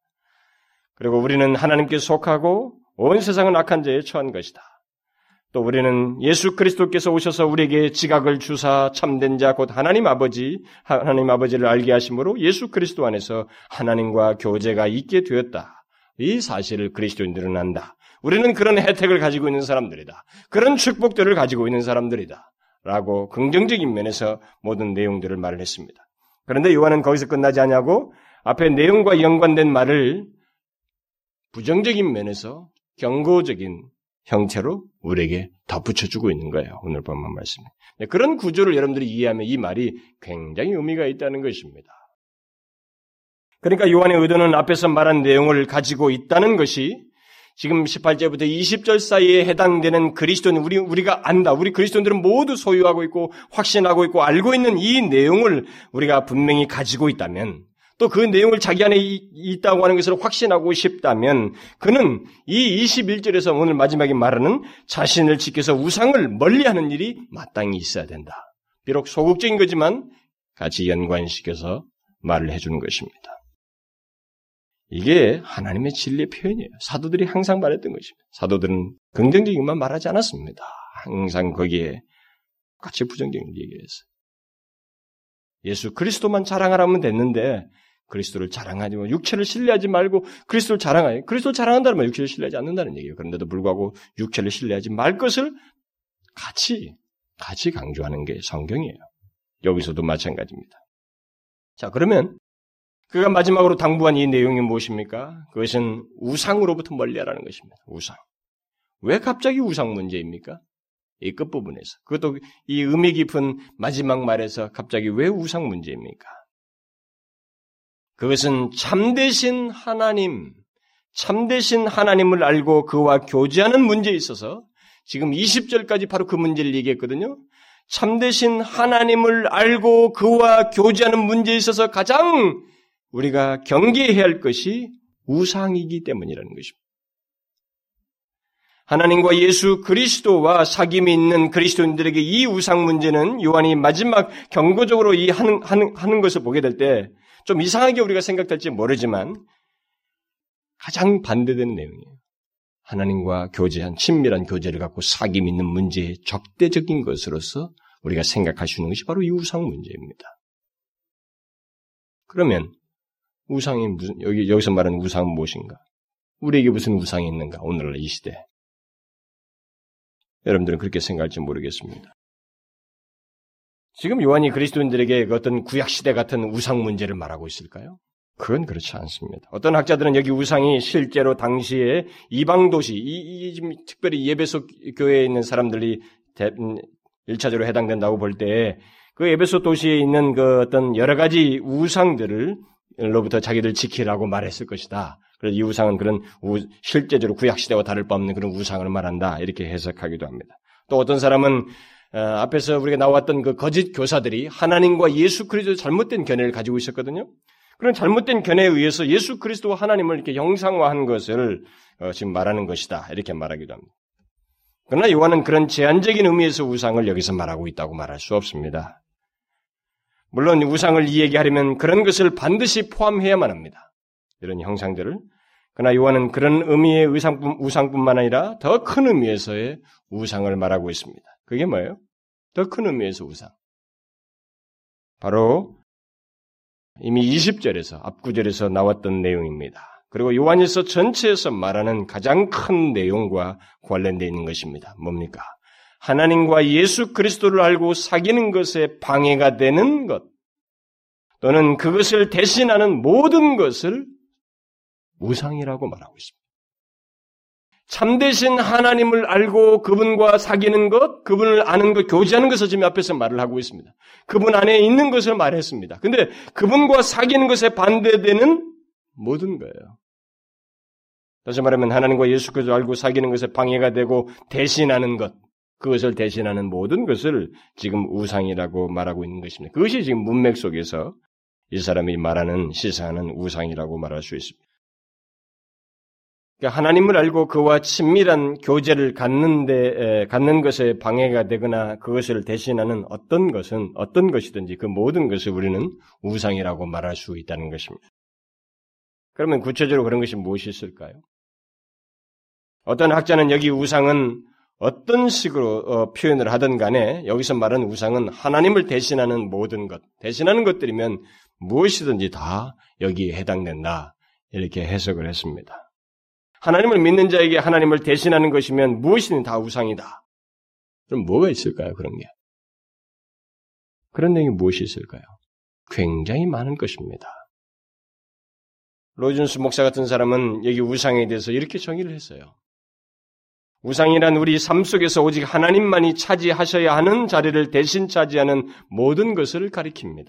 S1: 그리고 우리는 하나님께 속하고 온 세상은 악한 자에 처한 것이다. 또 우리는 예수 그리스도께서 오셔서 우리에게 지각을 주사 참된 자 곧 하나님 아버지 하나님 아버지를 알게 하심으로 예수 그리스도 안에서 하나님과 교제가 있게 되었다. 이 사실을 그리스도인들은 안다. 우리는 그런 혜택을 가지고 있는 사람들이다. 그런 축복들을 가지고 있는 사람들이다. 라고 긍정적인 면에서 모든 내용들을 말을 했습니다. 그런데 요한은 거기서 끝나지 않냐고 앞에 내용과 연관된 말을 부정적인 면에서 경고적인 형태로 우리에게 덧붙여주고 있는 거예요. 오늘 본문 말씀에. 네, 그런 구조를 여러분들이 이해하면 이 말이 굉장히 의미가 있다는 것입니다. 그러니까 요한의 의도는 앞에서 말한 내용을 가지고 있다는 것이 지금 18절부터 20절 사이에 해당되는 그리스도는 우리, 우리가 안다. 우리 그리스도인들은 모두 소유하고 있고 확신하고 있고 알고 있는 이 내용을 우리가 분명히 가지고 있다면 또 그 내용을 자기 안에 있다고 하는 것을 확신하고 싶다면 그는 이 21절에서 오늘 마지막에 말하는 자신을 지켜서 우상을 멀리하는 일이 마땅히 있어야 된다. 비록 소극적인 거지만 같이 연관시켜서 말을 해주는 것입니다. 이게 하나님의 진리의 표현이에요. 사도들이 항상 말했던 것입니다. 사도들은 긍정적인 것만 말하지 않았습니다. 항상 거기에 같이 부정적인 얘기를 했어요. 예수 그리스도만 자랑하라면 됐는데 그리스도를 자랑하지 뭐 육체를 신뢰하지 말고 그리스도를 자랑하요. 그리스도를 자랑한다면 육체를 신뢰하지 않는다는 얘기예요. 그런데도 불구하고 육체를 신뢰하지 말 것을 같이 같이 강조하는 게 성경이에요. 여기서도 마찬가지입니다. 자, 그러면 그가 마지막으로 당부한 이 내용이 무엇입니까? 그것은 우상으로부터 멀리하라는 것입니다. 우상. 왜 갑자기 우상 문제입니까? 이 끝부분에서. 그것도 이 의미 깊은 마지막 말에서 갑자기 왜 우상 문제입니까? 그것은 참되신 하나님, 참되신 하나님을 알고 그와 교제하는 문제에 있어서 지금 20절까지 바로 그 문제를 얘기했거든요. 참되신 하나님을 알고 그와 교제하는 문제에 있어서 가장 우리가 경계해야 할 것이 우상이기 때문이라는 것입니다. 하나님과 예수 그리스도와 사귐이 있는 그리스도인들에게 이 우상 문제는 요한이 마지막 경고적으로 이 하는, 하는, 하는 것을 보게 될 때 좀 이상하게 우리가 생각될지 모르지만 가장 반대되는 내용이에요. 하나님과 교제한 친밀한 교제를 갖고 사기 믿는 문제의 적대적인 것으로서 우리가 생각할 수 있는 것이 바로 이 우상 문제입니다. 그러면 우상이 무슨 여기 여기서 말하는 우상은 무엇인가? 우리에게 무슨 우상이 있는가? 오늘날 이 시대. 여러분들은 그렇게 생각할지 모르겠습니다. 지금 요한이 그리스도인들에게 어떤 구약 시대 같은 우상 문제를 말하고 있을까요? 그건 그렇지 않습니다. 어떤 학자들은 여기 우상이 실제로 당시에 이방 도시, 이, 이 특별히 예배소 교회에 있는 사람들이 대, 1차적으로 음, 해당된다고 볼 때 그 예배소 도시에 있는 그 어떤 여러 가지 우상들을 로부터 자기들 지키라고 말했을 것이다. 그래서 이 우상은 그런 우, 실제적으로 구약 시대와 다를 바 없는 그런 우상을 말한다. 이렇게 해석하기도 합니다. 또 어떤 사람은 어, 앞에서 우리가 나왔던 그 거짓 교사들이 하나님과 예수 그리스도 잘못된 견해를 가지고 있었거든요. 그런 잘못된 견해에 의해서 예수 그리스도와 하나님을 이렇게 형상화한 것을 어, 지금 말하는 것이다. 이렇게 말하기도 합니다. 그러나 요한은 그런 제한적인 의미에서 우상을 여기서 말하고 있다고 말할 수 없습니다. 물론 우상을 이야기하려면 그런 것을 반드시 포함해야만 합니다. 이런 형상들을. 그러나 요한은 그런 의미의 우상뿐만 아니라 더 큰 의미에서의 우상을 말하고 있습니다. 그게 뭐예요? 더 큰 의미에서 우상. 바로 이미 20절에서 앞구절에서 나왔던 내용입니다. 그리고 요한일서 전체에서 말하는 가장 큰 내용과 관련되어 있는 것입니다. 뭡니까? 하나님과 예수 그리스도를 알고 사귀는 것에 방해가 되는 것, 또는 그것을 대신하는 모든 것을 우상이라고 말하고 있습니다. 참되신 하나님을 알고 그분과 사귀는 것, 그분을 아는 것, 교제하는 것을 지금 앞에서 말을 하고 있습니다. 그분 안에 있는 것을 말했습니다. 근데 그분과 사귀는 것에 반대되는 모든 거예요. 다시 말하면 하나님과 예수 그리스도 알고 사귀는 것에 방해가 되고 대신하는 것, 그것을 대신하는 모든 것을 지금 우상이라고 말하고 있는 것입니다. 그것이 지금 문맥 속에서 이 사람이 말하는 시사하는 우상이라고 말할 수 있습니다. 그러니까 하나님을 알고 그와 친밀한 교제를 갖는데 갖는 것에 방해가 되거나 그것을 대신하는 어떤 것은 어떤 것이든지 그 모든 것을 우리는 우상이라고 말할 수 있다는 것입니다. 그러면 구체적으로 그런 것이 무엇이 있을까요? 어떤 학자는 여기 우상은 어떤 식으로 어, 표현을 하든 간에 여기서 말하는 우상은 하나님을 대신하는 모든 것, 대신하는 것들이면 무엇이든지 다 여기에 해당된다. 이렇게 해석을 했습니다. 하나님을 믿는 자에게 하나님을 대신하는 것이면 무엇이든 다 우상이다. 그럼 뭐가 있을까요? 그런 게. 그런 내용이 무엇이 있을까요? 굉장히 많은 것입니다. 로준스 목사 같은 사람은 여기 우상에 대해서 이렇게 정의를 했어요. 우상이란 우리 삶 속에서 오직 하나님만이 차지하셔야 하는 자리를 대신 차지하는 모든 것을 가리킵니다.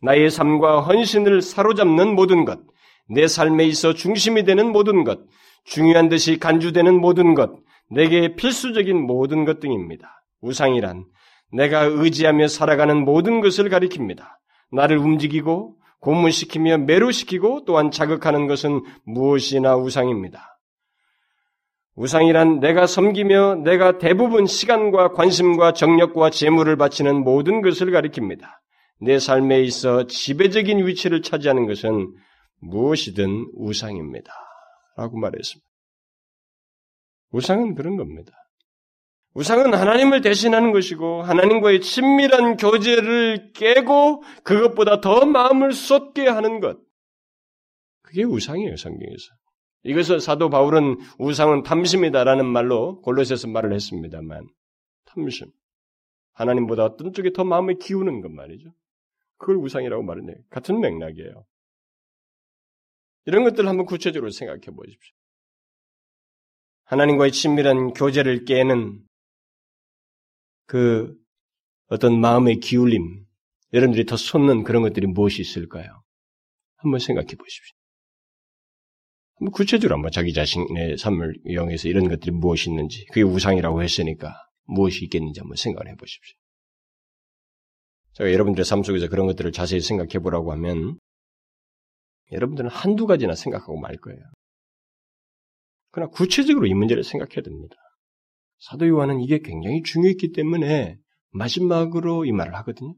S1: 나의 삶과 헌신을 사로잡는 모든 것, 내 삶에 있어 중심이 되는 모든 것, 중요한 듯이 간주되는 모든 것, 내게 필수적인 모든 것 등입니다. 우상이란 내가 의지하며 살아가는 모든 것을 가리킵니다. 나를 움직이고 고문시키며 매료시키고 또한 자극하는 것은 무엇이나 우상입니다. 우상이란 내가 섬기며 내가 대부분 시간과 관심과 정력과 재물을 바치는 모든 것을 가리킵니다. 내 삶에 있어 지배적인 위치를 차지하는 것은 무엇이든 우상입니다. 라고 말했습니다. 우상은 그런 겁니다. 우상은 하나님을 대신하는 것이고 하나님과의 친밀한 교제를 깨고 그것보다 더 마음을 쏟게 하는 것. 그게 우상이에요, 성경에서. 이것을 사도 바울은 우상은 탐심이다라는 말로 골로새서 말을 했습니다만 탐심. 하나님보다 어떤 쪽에 더 마음을 기우는 것 말이죠. 그걸 우상이라고 말하네요. 같은 맥락이에요. 이런 것들을 한번 구체적으로 생각해 보십시오. 하나님과의 친밀한 교제를 깨는 그 어떤 마음의 기울임, 여러분들이 더 솟는 그런 것들이 무엇이 있을까요? 한번 생각해 보십시오. 구체적으로 한번 자기 자신의 삶을 이용해서 이런 것들이 무엇이 있는지, 그게 우상이라고 했으니까 무엇이 있겠는지 한번 생각을 해 보십시오. 제가 여러분들의 삶 속에서 그런 것들을 자세히 생각해 보라고 하면 여러분들은 한두 가지나 생각하고 말 거예요. 그러나 구체적으로 이 문제를 생각해야 됩니다. 사도 요한은 이게 굉장히 중요했기 때문에 마지막으로 이 말을 하거든요.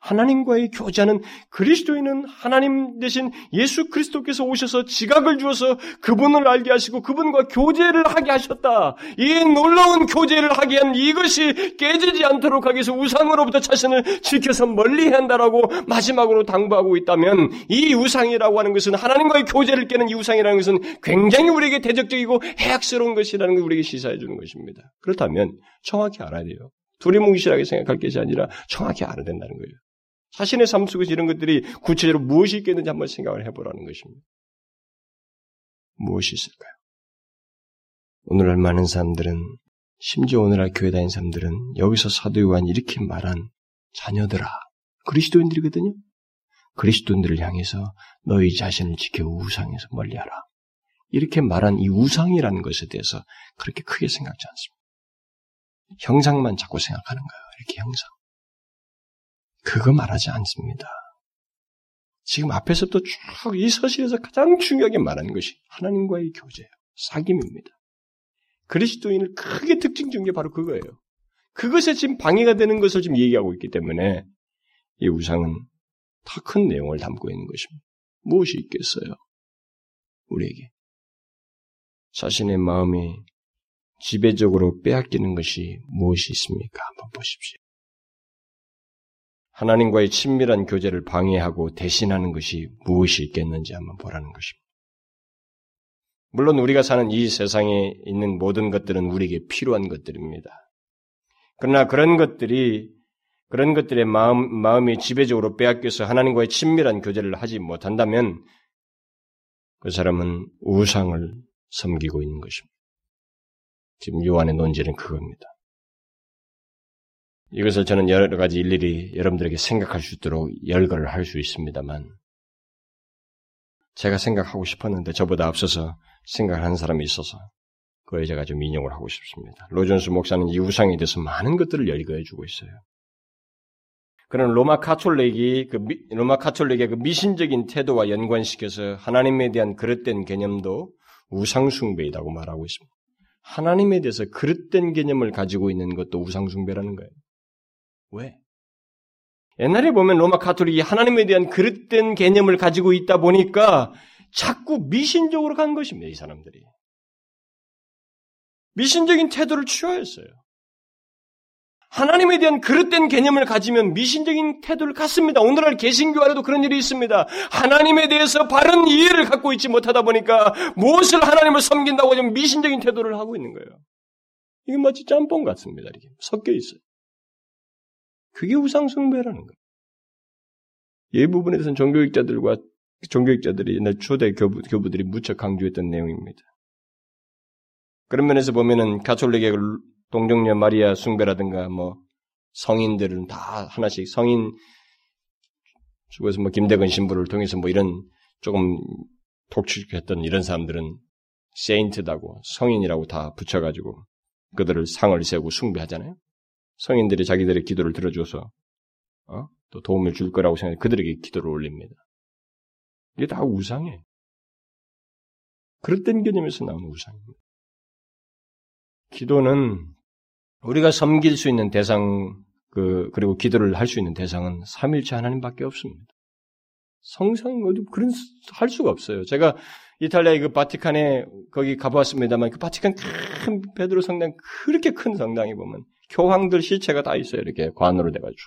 S1: 하나님과의 교제하는 그리스도인은 하나님 대신 예수 그리스도께서 오셔서 지각을 주어서 그분을 알게 하시고 그분과 교제를 하게 하셨다. 이 놀라운 교제를 하게 한 이것이 깨지지 않도록 하기 위해서 우상으로부터 자신을 지켜서 멀리 한다라고 마지막으로 당부하고 있다면 이 우상이라고 하는 것은 하나님과의 교제를 깨는 이 우상이라는 것은 굉장히 우리에게 대적적이고 해악스러운 것이라는 걸 우리에게 시사해 주는 것입니다. 그렇다면 정확히 알아야 돼요. 두리뭉실하게 생각할 것이 아니라 정확히 알아야 된다는 거예요. 자신의 삶 속에서 이런 것들이 구체적으로 무엇이 있겠는지 한번 생각을 해보라는 것입니다. 무엇이 있을까요? 오늘날 많은 사람들은 심지어 오늘날 교회 다니는 사람들은 여기서 사도 요한이 이렇게 말한 자녀들아 그리스도인들이거든요. 그리스도인들을 향해서 너희 자신을 지켜 우상에서 멀리하라. 이렇게 말한 이 우상이라는 것에 대해서 그렇게 크게 생각지 않습니다. 형상만 자꾸 생각하는 거예요. 이렇게 형상. 그거 말하지 않습니다. 지금 앞에서부터 쭉 이 서실에서 가장 중요하게 말하는 것이 하나님과의 교제예요. 사귐입니다. 그리스도인을 크게 특징 중에 바로 그거예요. 그것에 지금 방해가 되는 것을 지금 얘기하고 있기 때문에 이 우상은 더 큰 내용을 담고 있는 것입니다. 무엇이 있겠어요? 우리에게. 자신의 마음이 지배적으로 빼앗기는 것이 무엇이 있습니까? 한번 보십시오. 하나님과의 친밀한 교제를 방해하고 대신하는 것이 무엇이 있겠는지 한번 보라는 것입니다. 물론 우리가 사는 이 세상에 있는 모든 것들은 우리에게 필요한 것들입니다. 그러나 그런 것들이 그런 것들의 마음, 마음이 지배적으로 빼앗겨서 하나님과의 친밀한 교제를 하지 못한다면 그 사람은 우상을 섬기고 있는 것입니다. 지금 요한의 논지는 그겁니다. 이것을 저는 여러 가지 일일이 여러분들에게 생각할 수 있도록 열거를 할 수 있습니다만, 제가 생각하고 싶었는데 저보다 앞서서 생각하는 사람이 있어서 그걸 제가 좀 인용을 하고 싶습니다. 로존스 목사는 이 우상에 대해서 많은 것들을 열거해 주고 있어요. 그런 로마 카톨릭이 그 미, 로마 카톨릭의 그 미신적인 태도와 연관시켜서 하나님에 대한 그릇된 개념도 우상숭배이라고 말하고 있습니다. 하나님에 대해서 그릇된 개념을 가지고 있는 것도 우상숭배라는 거예요. 왜? 옛날에 보면 로마 카톨릭이 하나님에 대한 그릇된 개념을 가지고 있다 보니까 자꾸 미신적으로 간 것입니다, 이 사람들이. 미신적인 태도를 취하였어요. 하나님에 대한 그릇된 개념을 가지면 미신적인 태도를 갖습니다. 오늘날 개신교 안에도 그런 일이 있습니다. 하나님에 대해서 바른 이해를 갖고 있지 못하다 보니까 무엇을 하나님을 섬긴다고 하면 미신적인 태도를 하고 있는 거예요. 이게 마치 짬뽕 같습니다. 이렇게 섞여 있어요. 그게 우상숭배라는 거예요. 이 부분에 대해서는 종교학자들과 종교학자들이 옛날 초대 교부, 교부들이 무척 강조했던 내용입니다. 그런 면에서 보면은 가톨릭의 동정녀 마리아 숭배라든가 뭐 성인들은 다 하나씩 성인 죽어서 뭐 김대근 신부를 통해서 뭐 이런 조금 독출했던 이런 사람들은 세인트다고 성인이라고 다 붙여가지고 그들을 상을 세우고 숭배하잖아요. 성인들이 자기들의 기도를 들어줘서 어? 또 도움을 줄 거라고 생각해 그들에게 기도를 올립니다. 이게 다 우상이에요. 그릇된 개념에서 나오는 우상입니다. 기도는 우리가 섬길 수 있는 대상, 그, 그리고 기도를 할 수 있는 대상은 삼일체 하나님밖에 없습니다. 성상, 그런, 할 수가 없어요. 제가 이탈리아의 그 바티칸에 거기 가보았습니다만 그 바티칸 큰 베드로 성당, 그렇게 큰 성당에 보면 교황들 시체가 다 있어요. 이렇게 관으로 돼가지고.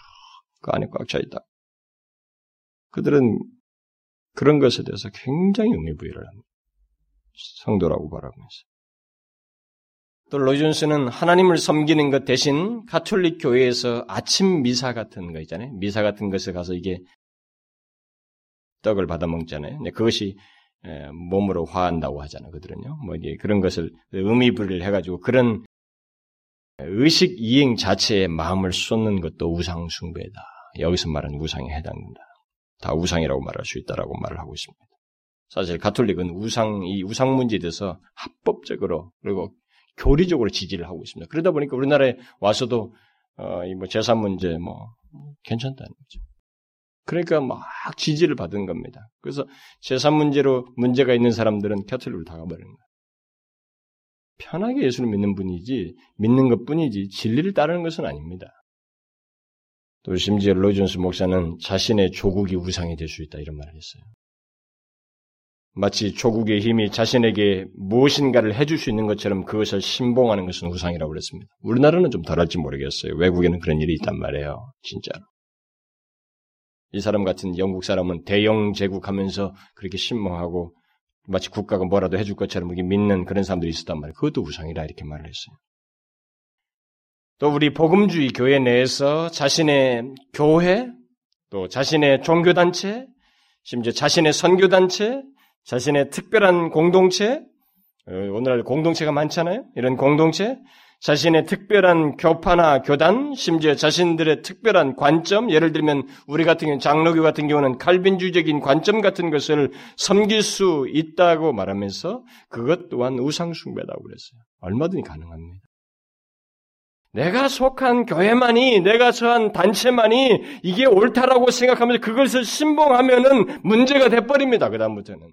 S1: 그 안에 꽉 차 있다. 그들은 그런 것에 대해서 굉장히 의미부여를 합니다. 성도라고 바라면서. 또 로이존스는 하나님을 섬기는 것 대신 가톨릭 교회에서 아침 미사 같은 거 있잖아요. 미사 같은 것에 가서 이게 떡을 받아 먹잖아요. 그것이 몸으로 화한다고 하잖아요. 그들은요. 뭐 이게 그런 것을 의미부를 해가지고 그런 의식 이행 자체에 마음을 쏟는 것도 우상 숭배다. 여기서 말하는 우상에 해당된다. 다 우상이라고 말할 수 있다라고 말을 하고 있습니다. 사실 가톨릭은 우상 이 우상 문제에 대해서 합법적으로 그리고 교리적으로 지지를 하고 있습니다. 그러다 보니까 우리나라에 와서도 어, 이뭐 재산 문제 뭐 괜찮다는 거죠. 그러니까 막 지지를 받은 겁니다. 그래서 재산 문제로 문제가 있는 사람들은 캐톨릭으로 다가버리는 거예요. 편하게 예수를 믿는 분이지 믿는 것뿐이지 진리를 따르는 것은 아닙니다. 또 심지어 로이존스 목사는 자신의 조국이 우상이 될 수 있다 이런 말을 했어요. 마치 조국의 힘이 자신에게 무엇인가를 해줄 수 있는 것처럼 그것을 신봉하는 것은 우상이라고 그랬습니다. 우리나라는 좀 덜할지 모르겠어요. 외국에는 그런 일이 있단 말이에요. 진짜로. 이 사람 같은 영국 사람은 대영 제국하면서 그렇게 신봉하고 마치 국가가 뭐라도 해줄 것처럼 믿는 그런 사람들이 있었단 말이에요. 그것도 우상이라 이렇게 말을 했어요. 또 우리 복음주의 교회 내에서 자신의 교회, 또 자신의 종교단체, 심지어 자신의 선교단체, 자신의 특별한 공동체, 어, 오늘날 공동체가 많잖아요. 이런 공동체, 자신의 특별한 교파나 교단, 심지어 자신들의 특별한 관점, 예를 들면 우리 같은 경우 장로교 같은 경우는 칼빈주의적인 관점 같은 것을 섬길 수 있다고 말하면서 그것 또한 우상숭배라고 그랬어요. 얼마든지 가능합니다. 내가 속한 교회만이, 내가 처한 단체만이 이게 옳다라고 생각하면서 그것을 신봉하면은 문제가 돼버립니다. 그다음부터는.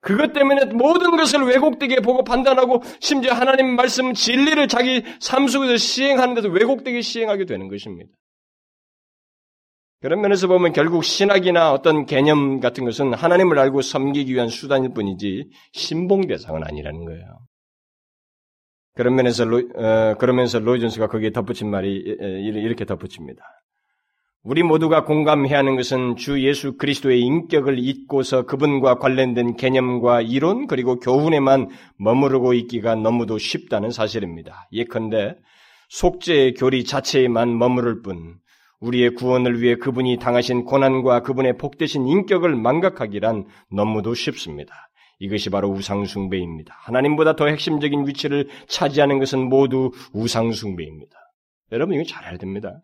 S1: 그것 때문에 모든 것을 왜곡되게 보고 판단하고 심지어 하나님 말씀 진리를 자기 삶 속에서 시행하는데도 왜곡되게 시행하게 되는 것입니다. 그런 면에서 보면 결국 신학이나 어떤 개념 같은 것은 하나님을 알고 섬기기 위한 수단일 뿐이지 신봉 대상은 아니라는 거예요. 그런 면에서 로, 어, 그러면서 로이존스가 거기에 덧붙인 말이 이렇게 덧붙입니다. 우리 모두가 공감해야 하는 것은 주 예수 그리스도의 인격을 잊고서 그분과 관련된 개념과 이론 그리고 교훈에만 머무르고 있기가 너무도 쉽다는 사실입니다. 예컨대 속죄의 교리 자체에만 머무를 뿐 우리의 구원을 위해 그분이 당하신 고난과 그분의 복되신 인격을 망각하기란 너무도 쉽습니다. 이것이 바로 우상숭배입니다. 하나님보다 더 핵심적인 위치를 차지하는 것은 모두 우상숭배입니다. 여러분 이거 잘 알아야 됩니다.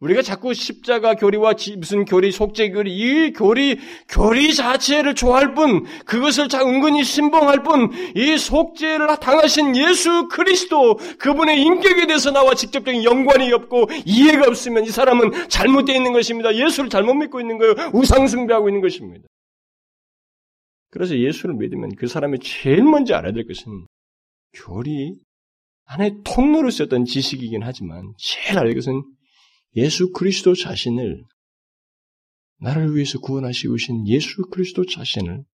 S1: 우리가 자꾸 십자가 교리와 무슨 교리, 속죄 교리, 이 교리, 교리 자체를 좋아할 뿐, 그것을 자 은근히 신봉할 뿐, 이 속죄를 당하신 예수 그리스도, 그분의 인격에 대해서 나와 직접적인 연관이 없고 이해가 없으면 이 사람은 잘못되어 있는 것입니다. 예수를 잘못 믿고 있는 거예요. 우상숭배하고 있는 것입니다. 그래서 예수를 믿으면 그 사람이 제일 먼저 알아야 될 것은 교리, 하나의 통로로 썼던 지식이긴 하지만 제일 알아야 될 것은 예수 그리스도 자신을 나를 위해서 구원하시고 오신 예수 그리스도 자신을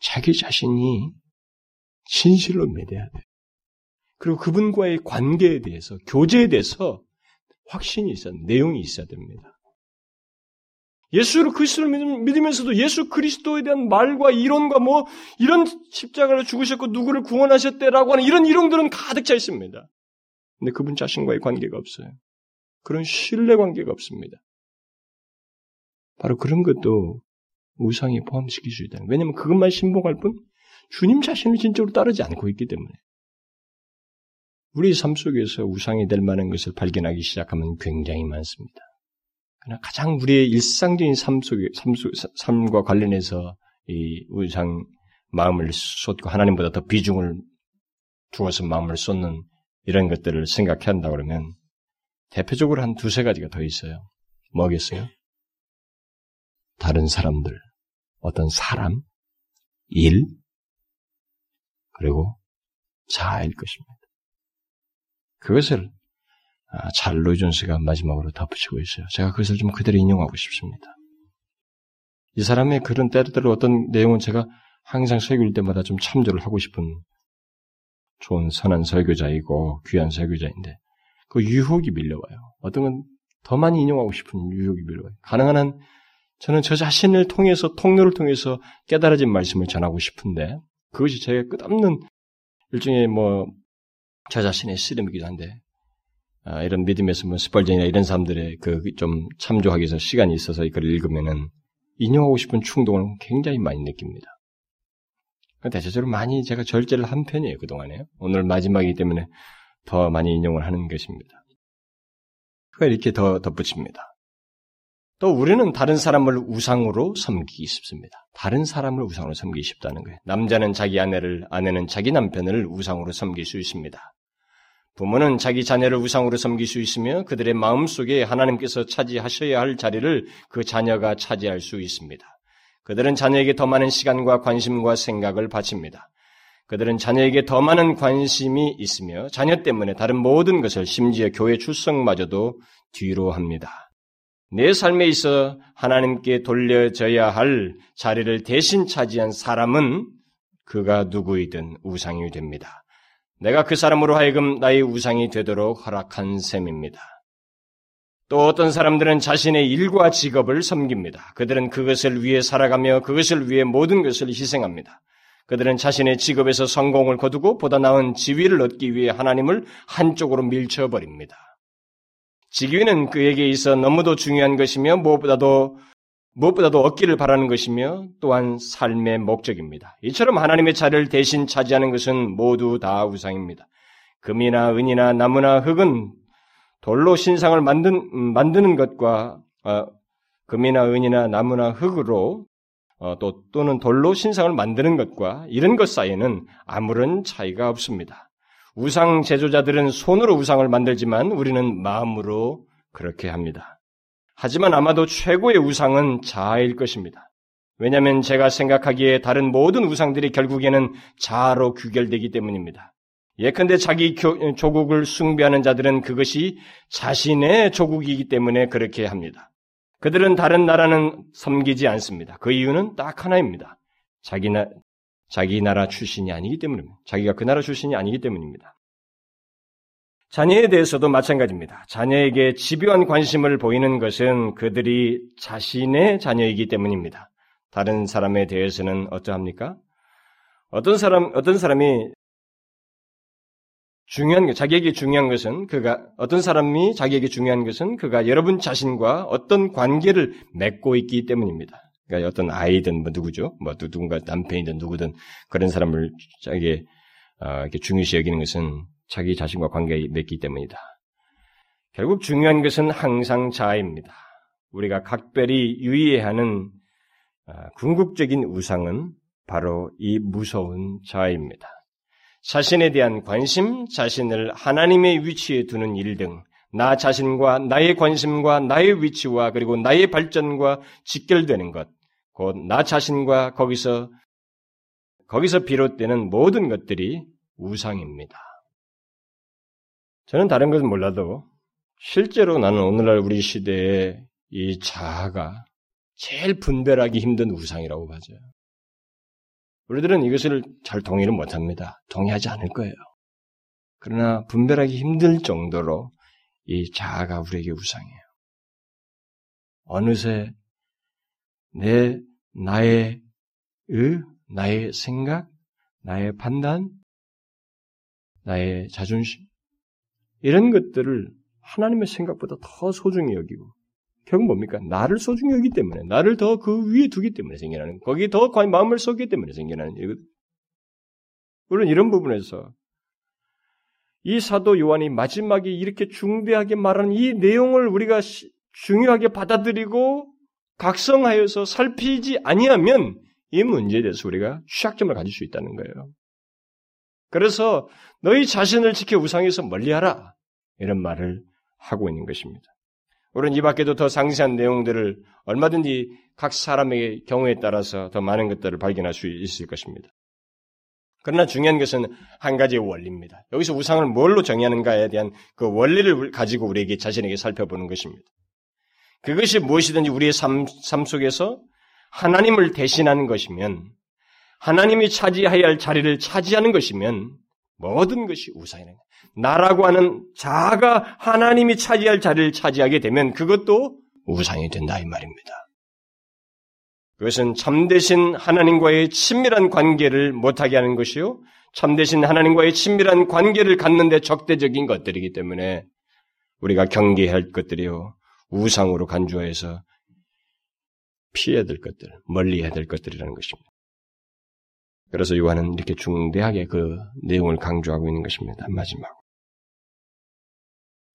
S1: 자기 자신이 진실로 믿어야 돼. 그리고 그분과의 관계에 대해서, 교제에 대해서 확신이 있어야, 내용이 있어야 됩니다. 예수를 그리스도를 믿으면서도 예수 그리스도에 대한 말과 이론과 뭐 이런 십자가를 죽으셨고 누구를 구원하셨대라고 하는 이런 이론들은 가득 차 있습니다. 근데 그분 자신과의 관계가 없어요. 그런 신뢰 관계가 없습니다. 바로 그런 것도 우상이 포함시킬 수 있다는. 왜냐하면 그것만 신봉할 뿐 주님 자신을 진짜로 따르지 않고 있기 때문에. 우리 삶 속에서 우상이 될 만한 것을 발견하기 시작하면 굉장히 많습니다. 그러나 가장 우리의 일상적인 삶 속에, 삶 속, 삶과 관련해서 이 우상 마음을 쏟고 하나님보다 더 비중을 두어서 마음을 쏟는 이런 것들을 생각해야 한다 그러면 대표적으로 한 두세 가지가 더 있어요. 뭐겠어요? 다른 사람들, 어떤 사람, 일, 그리고 자아일 것입니다. 그것을 아, 잘로 존스가 마지막으로 덧붙이고 있어요. 제가 그것을 좀 그대로 인용하고 싶습니다. 이 사람의 그런 때때로 어떤 내용은 제가 항상 설교일 때마다 좀 참조를 하고 싶은 좋은 선한 설교자이고 귀한 설교자인데 그 유혹이 밀려와요. 어떤 건 더 많이 인용하고 싶은 유혹이 밀려와요. 가능한 한 저는 저 자신을 통해서 통로를 통해서 깨달아진 말씀을 전하고 싶은데 그것이 제가 끝없는 일종의 뭐 저 자신의 씨름이기도 한데 아, 이런 믿음에서 뭐 스펄전이나 이런 사람들의 그 좀 참조하기 위해서 시간이 있어서 이걸 읽으면은 인용하고 싶은 충동을 굉장히 많이 느낍니다. 대체적으로 많이 제가 절제를 한 편이에요, 그동안에. 오늘 마지막이기 때문에 더 많이 인용을 하는 것입니다. 그가 이렇게 더 덧붙입니다. 또 우리는 다른 사람을 우상으로 섬기기 쉽습니다. 다른 사람을 우상으로 섬기기 쉽다는 거예요. 남자는 자기 아내를, 아내는 자기 남편을 우상으로 섬길 수 있습니다. 부모는 자기 자녀를 우상으로 섬길 수 있으며 그들의 마음 속에 하나님께서 차지하셔야 할 자리를 그 자녀가 차지할 수 있습니다. 그들은 자녀에게 더 많은 시간과 관심과 생각을 바칩니다. 그들은 자녀에게 더 많은 관심이 있으며 자녀 때문에 다른 모든 것을 심지어 교회 출석마저도 뒤로 합니다. 내 삶에 있어 하나님께 돌려져야 할 자리를 대신 차지한 사람은 그가 누구이든 우상이 됩니다. 내가 그 사람으로 하여금 나의 우상이 되도록 허락한 셈입니다. 또 어떤 사람들은 자신의 일과 직업을 섬깁니다. 그들은 그것을 위해 살아가며 그것을 위해 모든 것을 희생합니다. 그들은 자신의 직업에서 성공을 거두고 보다 나은 지위를 얻기 위해 하나님을 한쪽으로 밀쳐버립니다. 직위는 그에게 있어 너무도 중요한 것이며 무엇보다도 무엇보다도 얻기를 바라는 것이며 또한 삶의 목적입니다. 이처럼 하나님의 자리를 대신 차지하는 것은 모두 다 우상입니다. 금이나 은이나 나무나 흙은 돌로 신상을 만든, 음, 만드는 것과 어, 금이나 은이나 나무나 흙으로 어, 또 또는 돌로 신상을 만드는 것과 이런 것 사이에는 아무런 차이가 없습니다. 우상 제조자들은 손으로 우상을 만들지만 우리는 마음으로 그렇게 합니다. 하지만 아마도 최고의 우상은 자아일 것입니다. 왜냐하면 제가 생각하기에 다른 모든 우상들이 결국에는 자아로 규결되기 때문입니다. 예컨대 자기 조국을 숭배하는 자들은 그것이 자신의 조국이기 때문에 그렇게 합니다. 그들은 다른 나라는 섬기지 않습니다. 그 이유는 딱 하나입니다. 자기 나, 자기 나라 출신이 아니기 때문입니다. 자기가 그 나라 출신이 아니기 때문입니다. 자녀에 대해서도 마찬가지입니다. 자녀에게 집요한 관심을 보이는 것은 그들이 자신의 자녀이기 때문입니다. 다른 사람에 대해서는 어떠합니까? 어떤 사람, 어떤 사람이 중요한 자기에게 중요한 것은 그가 어떤 사람이 자기에게 중요한 것은 그가 여러분 자신과 어떤 관계를 맺고 있기 때문입니다. 그러니까 어떤 아이든 뭐 누구죠, 뭐 누군가 남편이든 누구든 그런 사람을 자기 어, 이렇게 중요시 여기는 것은 자기 자신과 관계에 맺기 때문이다. 결국 중요한 것은 항상 자아입니다. 우리가 각별히 유의해야 하는 어, 궁극적인 우상은 바로 이 무서운 자아입니다. 자신에 대한 관심, 자신을 하나님의 위치에 두는 일 등, 나 자신과 나의 관심과 나의 위치와 그리고 나의 발전과 직결되는 것, 곧 나 자신과 거기서, 거기서 비롯되는 모든 것들이 우상입니다. 저는 다른 것은 몰라도 실제로 나는 오늘날 우리 시대에 이 자아가 제일 분별하기 힘든 우상이라고 봐져요. 우리들은 이것을 잘 동의를 못합니다. 동의하지 않을 거예요. 그러나 분별하기 힘들 정도로 이 자아가 우리에게 우상이에요. 어느새 내 나의 의, 나의 생각, 나의 판단, 나의 자존심 이런 것들을 하나님의 생각보다 더 소중히 여기고 결국 뭡니까? 나를 소중히 여기 때문에, 나를 더 그 위에 두기 때문에 생겨나는, 거기에 더 마음을 쏟기 때문에 생겨나는 일거든. 물론 이런 부분에서 이 사도 요한이 마지막에 이렇게 중대하게 말하는 이 내용을 우리가 중요하게 받아들이고 각성하여서 살피지 아니하면 이 문제에 대해서 우리가 취약점을 가질 수 있다는 거예요. 그래서 너희 자신을 지켜 우상에서 멀리하라 이런 말을 하고 있는 것입니다. 우리는 이 밖에도 더 상세한 내용들을 얼마든지 각 사람의 경우에 따라서 더 많은 것들을 발견할 수 있을 것입니다. 그러나 중요한 것은 한 가지의 원리입니다. 여기서 우상을 뭘로 정의하는가에 대한 그 원리를 가지고 우리에게 자신에게 살펴보는 것입니다. 그것이 무엇이든지 우리의 삶, 삶 속에서 하나님을 대신하는 것이면 하나님이 차지해야 할 자리를 차지하는 것이면 모든 것이 우상이는 나라고 하는 자아가 하나님이 차지할 자리를 차지하게 되면 그것도 우상이 된다 이 말입니다. 그것은 참되신 하나님과의 친밀한 관계를 못하게 하는 것이요. 참되신 하나님과의 친밀한 관계를 갖는데 적대적인 것들이기 때문에 우리가 경계해야 할 것들이요. 우상으로 간주해서 피해야 될 것들, 멀리 해야 될 것들이라는 것입니다. 그래서 요한은 이렇게 중대하게 그 내용을 강조하고 있는 것입니다. 마지막.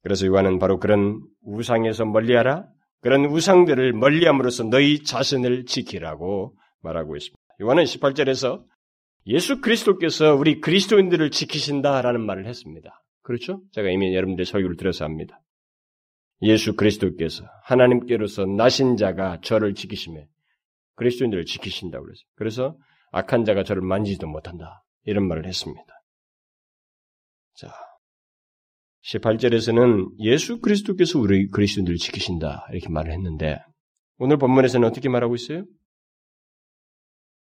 S1: 그래서 요한은 바로 그런 우상에서 멀리하라. 그런 우상들을 멀리함으로써 너희 자신을 지키라고 말하고 있습니다. 요한은 18절에서 예수 그리스도께서 우리 그리스도인들을 지키신다라는 말을 했습니다. 그렇죠? 제가 이미 여러분들 설교를 들어서 합니다. 예수 그리스도께서 하나님께로서 나신 자가 저를 지키심에 그리스도인들을 지키신다고 그랬어요. 그래서 악한 자가 저를 만지지도 못한다. 이런 말을 했습니다. 자, 18절에서는 예수 그리스도께서 우리 그리스도인들을 지키신다 이렇게 말을 했는데 오늘 본문에서는 어떻게 말하고 있어요?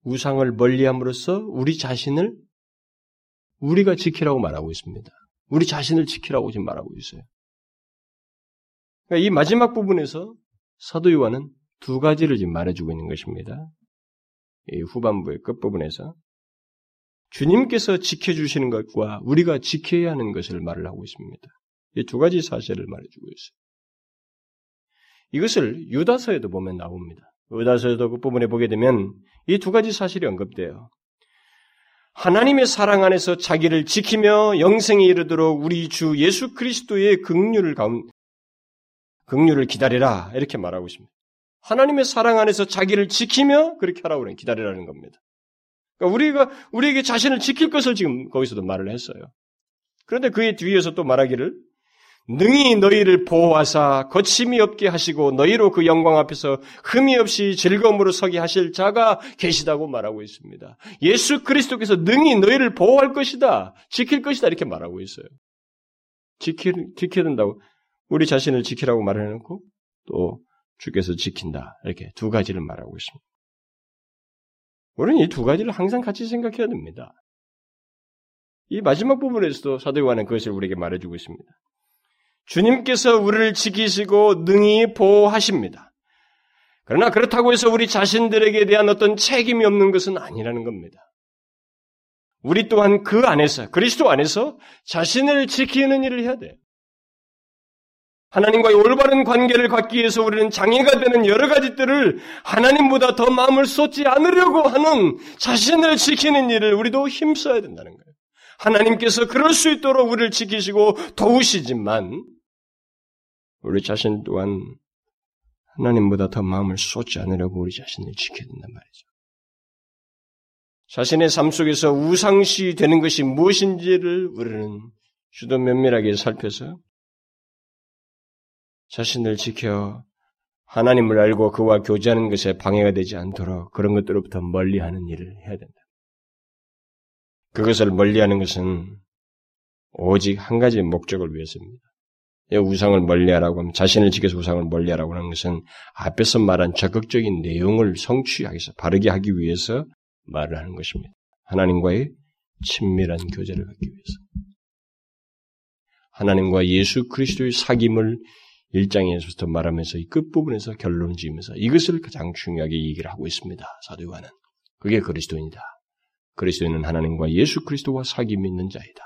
S1: 우상을 멀리함으로써 우리 자신을 우리가 지키라고 말하고 있습니다. 우리 자신을 지키라고 지금 말하고 있어요. 그러니까 이 마지막 부분에서 사도 요한은 두 가지를 지금 말해주고 있는 것입니다. 이 후반부의 끝부분에서 주님께서 지켜주시는 것과 우리가 지켜야 하는 것을 말을 하고 있습니다. 이 두 가지 사실을 말해주고 있어요. 이것을 유다서에도 보면 나옵니다. 유다서에도 그 부분에 보게 되면 이 두 가지 사실이 언급돼요. 하나님의 사랑 안에서 자기를 지키며 영생에 이르도록 우리 주 예수 그리스도의 가운 극률을 기다리라 이렇게 말하고 있습니다. 하나님의 사랑 안에서 자기를 지키며 그렇게 하라고 그래 기다리라는 겁니다. 그러니까 우리가 우리에게 자신을 지킬 것을 지금 거기서도 말을 했어요. 그런데 그의 뒤에서 또 말하기를 능히 너희를 보호하사 거침이 없게 하시고 너희로 그 영광 앞에서 흠이 없이 즐거움으로 서게 하실 자가 계시다고 말하고 있습니다. 예수 그리스도께서 능히 너희를 보호할 것이다. 지킬 것이다. 이렇게 말하고 있어요. 지키, 지켜야 된다고. 우리 자신을 지키라고 말해놓고 또 주께서 지킨다. 이렇게 두 가지를 말하고 있습니다. 우리는 이 두 가지를 항상 같이 생각해야 됩니다. 이 마지막 부분에서도 사도 요한은 그것을 우리에게 말해주고 있습니다. 주님께서 우리를 지키시고 능히 보호하십니다. 그러나 그렇다고 해서 우리 자신들에게 대한 어떤 책임이 없는 것은 아니라는 겁니다. 우리 또한 그 안에서, 그리스도 안에서 자신을 지키는 일을 해야 돼요. 하나님과의 올바른 관계를 갖기 위해서 우리는 장애가 되는 여러 가지들을 하나님보다 더 마음을 쏟지 않으려고 하는 자신을 지키는 일을 우리도 힘써야 된다는 거예요. 하나님께서 그럴 수 있도록 우리를 지키시고 도우시지만 우리 자신 또한 하나님보다 더 마음을 쏟지 않으려고 우리 자신을 지켜야 된단 말이죠. 자신의 삶 속에서 우상시 되는 것이 무엇인지를 우리는 주도 면밀하게 살펴서 자신을 지켜 하나님을 알고 그와 교제하는 것에 방해가 되지 않도록 그런 것들로부터 멀리하는 일을 해야 된다. 그것을 멀리하는 것은 오직 한 가지 목적을 위해서입니다. 우상을 멀리하라고 하면 자신을 지켜서 우상을 멀리하라고 하는 것은 앞에서 말한 적극적인 내용을 성취하기 위해서 바르게 하기 위해서 말을 하는 것입니다. 하나님과의 친밀한 교제를 갖기 위해서. 하나님과 예수 그리스도의 사귐을 1장에서부터 말하면서 이 끝부분에서 결론을 지으면서 이것을 가장 중요하게 얘기를 하고 있습니다. 사도 요한은. 그게 그리스도인이다. 그리스도인은 하나님과 예수 그리스도와 사귐이 있는 자이다.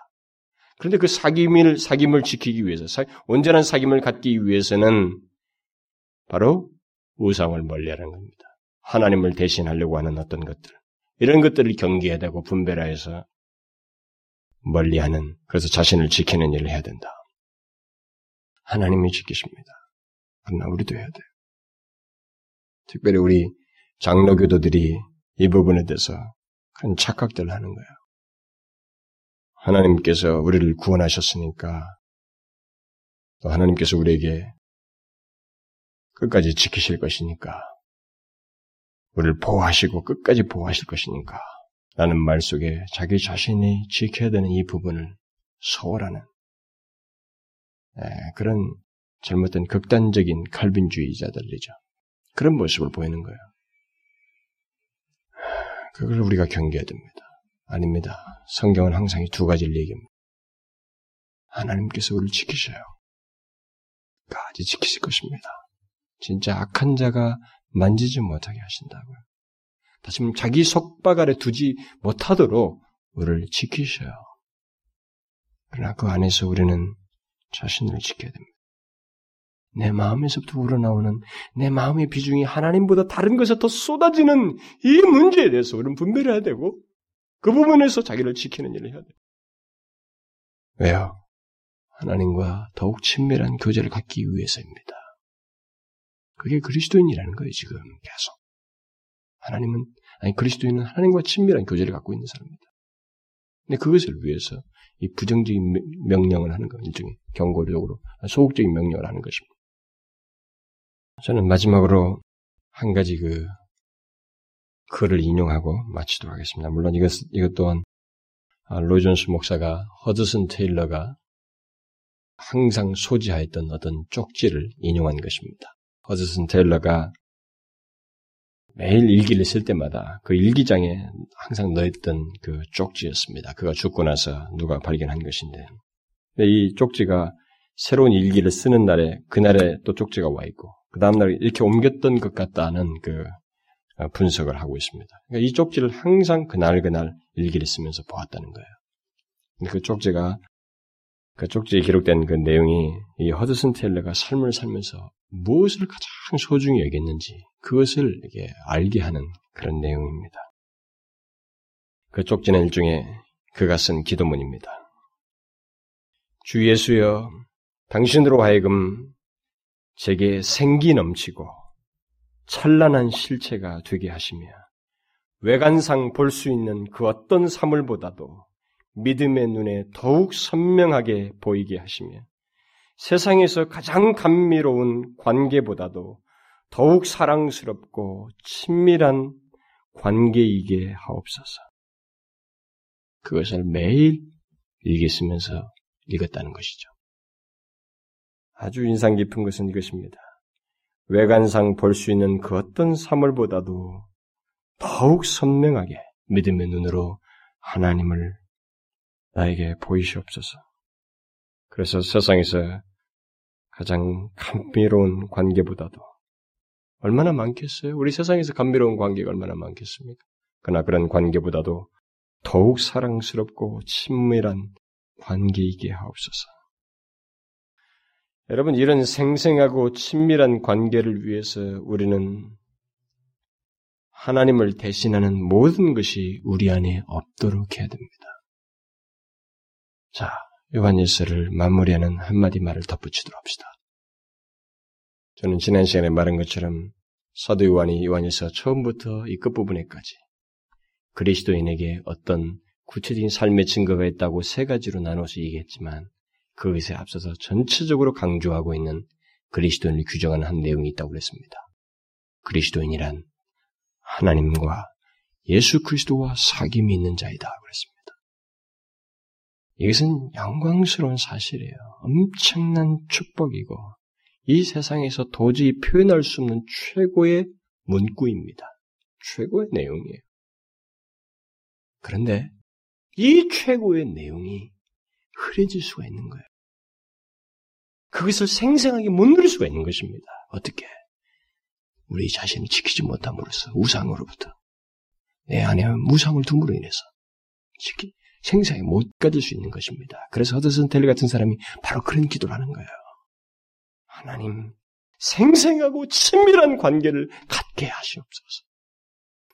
S1: 그런데 그 사귐을, 사귐을 지키기 위해서, 사, 온전한 사귐을 갖기 위해서는 바로 우상을 멀리하는 겁니다. 하나님을 대신하려고 하는 어떤 것들. 이런 것들을 경계해야 되고 분별하여서 멀리하는, 그래서 자신을 지키는 일을 해야 된다. 하나님이 지키십니다. 그러나 우리도 해야 돼요. 특별히 우리 장로교도들이 이 부분에 대해서 큰 착각들을 하는 거예요. 하나님께서 우리를 구원하셨으니까 또 하나님께서 우리에게 끝까지 지키실 것이니까 우리를 보호하시고 끝까지 보호하실 것이니까 라는 말 속에 자기 자신이 지켜야 되는 이 부분을 소홀하는 예, 그런 잘못된 극단적인 칼빈주의자들이죠. 그런 모습을 보이는 거예요. 그걸 우리가 경계해야 됩니다. 아닙니다. 성경은 항상 이 두 가지를 얘기합니다. 하나님께서 우리를 지키셔요. 까지 지키실 것입니다. 진짜 악한 자가 만지지 못하게 하신다고요. 다시 말하면 자기 속박 아래 두지 못하도록 우리를 지키셔요. 그러나 그 안에서 우리는 자신을 지켜야 됩니다. 내 마음에서부터 우러나오는 내 마음의 비중이 하나님보다 다른 것에 더 쏟아지는 이 문제에 대해서 우리는 분별해야 되고 그 부분에서 자기를 지키는 일을 해야 돼. 왜요? 하나님과 더욱 친밀한 교제를 갖기 위해서입니다. 그게 그리스도인이라는 거예요, 지금 계속. 하나님은, 아니, 그리스도인은 하나님과 친밀한 교제를 갖고 있는 사람입니다. 근데 그것을 위해서 이 부정적인 명령을 하는 거, 일종의 경고적으로, 소극적인 명령을 하는 것입니다. 저는 마지막으로 한 가지 그 글을 인용하고 마치도록 하겠습니다. 물론 이것, 이것 또한 아, 로이존스 목사가 허드슨 테일러가 항상 소지하였던 어떤 쪽지를 인용한 것입니다. 허드슨 테일러가 매일 일기를 쓸 때마다 그 일기장에 항상 넣었던 그 쪽지였습니다. 그가 죽고 나서 누가 발견한 것인데. 이 쪽지가 새로운 일기를 쓰는 날에, 그날에 또 쪽지가 와 있고, 그 다음날 이렇게 옮겼던 것 같다는 그 어, 분석을 하고 있습니다. 그러니까 이 쪽지를 항상 그날 그날 일기를 쓰면서 보았다는 거예요. 그 쪽지가 그 쪽지에 기록된 그 내용이 이 허드슨 테일러가 삶을 살면서 무엇을 가장 소중히 여겼는지 그것을 이게 알게 하는 그런 내용입니다. 그 쪽지는 일종의 그가 쓴 기도문입니다. 주 예수여, 당신으로 하여금 제게 생기 넘치고 찬란한 실체가 되게 하시며 외관상 볼 수 있는 그 어떤 사물보다도 믿음의 눈에 더욱 선명하게 보이게 하시며 세상에서 가장 감미로운 관계보다도 더욱 사랑스럽고 친밀한 관계이게 하옵소서. 그것을 매일 읽겠으면서 읽었다는 것이죠. 아주 인상 깊은 것은 이것입니다. 외관상 볼 수 있는 그 어떤 사물보다도 더욱 선명하게 믿음의 눈으로 하나님을 나에게 보이시옵소서. 그래서 세상에서 가장 감미로운 관계보다도 얼마나 많겠어요? 우리 세상에서 감미로운 관계가 얼마나 많겠습니까? 그러나 그런 관계보다도 더욱 사랑스럽고 친밀한 관계이게 하옵소서. 여러분, 이런 생생하고 친밀한 관계를 위해서 우리는 하나님을 대신하는 모든 것이 우리 안에 없도록 해야 됩니다. 자, 요한일서를 마무리하는 한마디 말을 덧붙이도록 합시다. 저는 지난 시간에 말한 것처럼 사도 요한이 요한일서 처음부터 이 끝부분에까지 그리스도인에게 어떤 구체적인 삶의 증거가 있다고 세 가지로 나눠서 얘기했지만 그것에 앞서서 전체적으로 강조하고 있는 그리스도인을 규정하는 한 내용이 있다고 그랬습니다. 그리스도인이란 하나님과 예수 그리스도와 사귐이 있는 자이다 그랬습니다. 이것은 영광스러운 사실이에요. 엄청난 축복이고 이 세상에서 도저히 표현할 수 없는 최고의 문구입니다. 최고의 내용이에요. 그런데 이 최고의 내용이 흐려질 수가 있는 거예요. 그것을 생생하게 못 누릴 수가 있는 것입니다. 어떻게? 우리 자신을 지키지 못함으로써 우상으로부터 내 안에 무상을 둠으로 인해서 지키, 생생하게 못 가질 수 있는 것입니다. 그래서 허드슨 텔리 같은 사람이 바로 그런 기도를 하는 거예요. 하나님, 생생하고 친밀한 관계를 갖게 하시옵소서.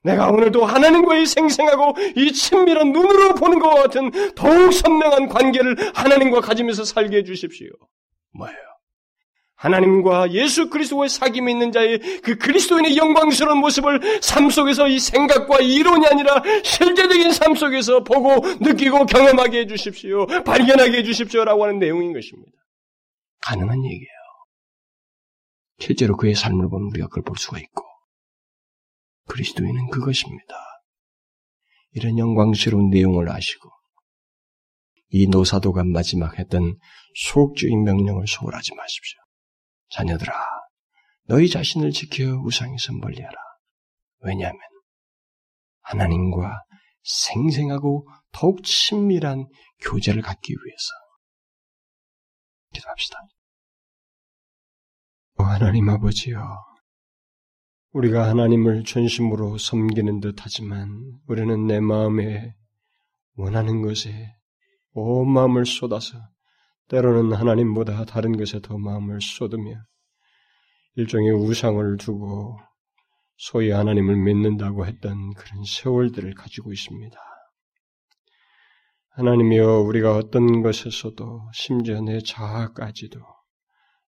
S1: 내가 오늘도 하나님과의 생생하고 이 친밀한 눈으로 보는 것과 같은 더욱 선명한 관계를 하나님과 가지면서 살게 해주십시오. 뭐예요? 하나님과 예수 그리스도의 사귐이 있는 자의 그 그리스도인의 영광스러운 모습을 삶 속에서 이 생각과 이론이 아니라 실제적인 삶 속에서 보고 느끼고 경험하게 해주십시오. 발견하게 해주십시오라고 하는 내용인 것입니다. 가능한 얘기예요. 실제로 그의 삶을 보면 우리가 그걸 볼 수가 있고 그리스도인은 그것입니다. 이런 영광스러운 내용을 아시고 이 노사도가 마지막 했던 소극적인 명령을 소홀하지 마십시오. 자녀들아, 너희 자신을 지켜 우상에서 멀리하라. 왜냐하면 하나님과 생생하고 더욱 친밀한 교제를 갖기 위해서 기도합시다. 하나님 아버지여, 우리가 하나님을 전심으로 섬기는 듯 하지만 우리는 내 마음에 원하는 것에 온 마음을 쏟아서 때로는 하나님보다 다른 것에 더 마음을 쏟으며 일종의 우상을 두고 소위 하나님을 믿는다고 했던 그런 세월들을 가지고 있습니다. 하나님이여 우리가 어떤 것에서도 심지어 내 자아까지도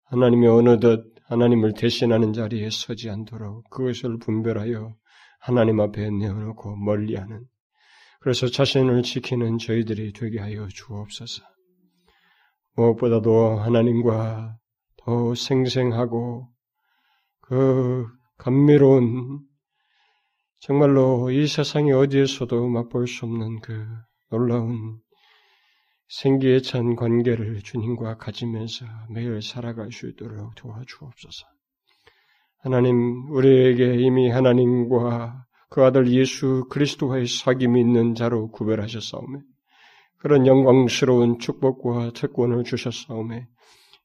S1: 하나님이 어느덧 하나님을 대신하는 자리에 서지 않도록 그것을 분별하여 하나님 앞에 내어놓고 멀리하는 그래서 자신을 지키는 저희들이 되게 하여 주옵소서. 무엇보다도 하나님과 더 생생하고 그 감미로운 정말로 이 세상이 어디에서도 맛볼 수 없는 그 놀라운 생기에 찬 관계를 주님과 가지면서 매일 살아갈 수 있도록 도와주옵소서. 하나님, 우리에게 이미 하나님과 그 아들 예수 그리스도와의 사귐이 있는 자로 구별하셨사오매. 그런 영광스러운 축복과 특권을 주셨사오매.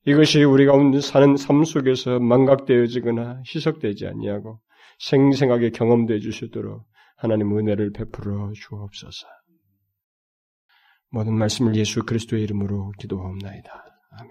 S1: 이것이 우리 가운데 사는 삶 속에서 망각되어지거나 희석되지 아니하고 생생하게 경험되어 주시도록 하나님 은혜를 베풀어 주옵소서. 모든 말씀을 예수 그리스도의 이름으로 기도하옵나이다. 아멘.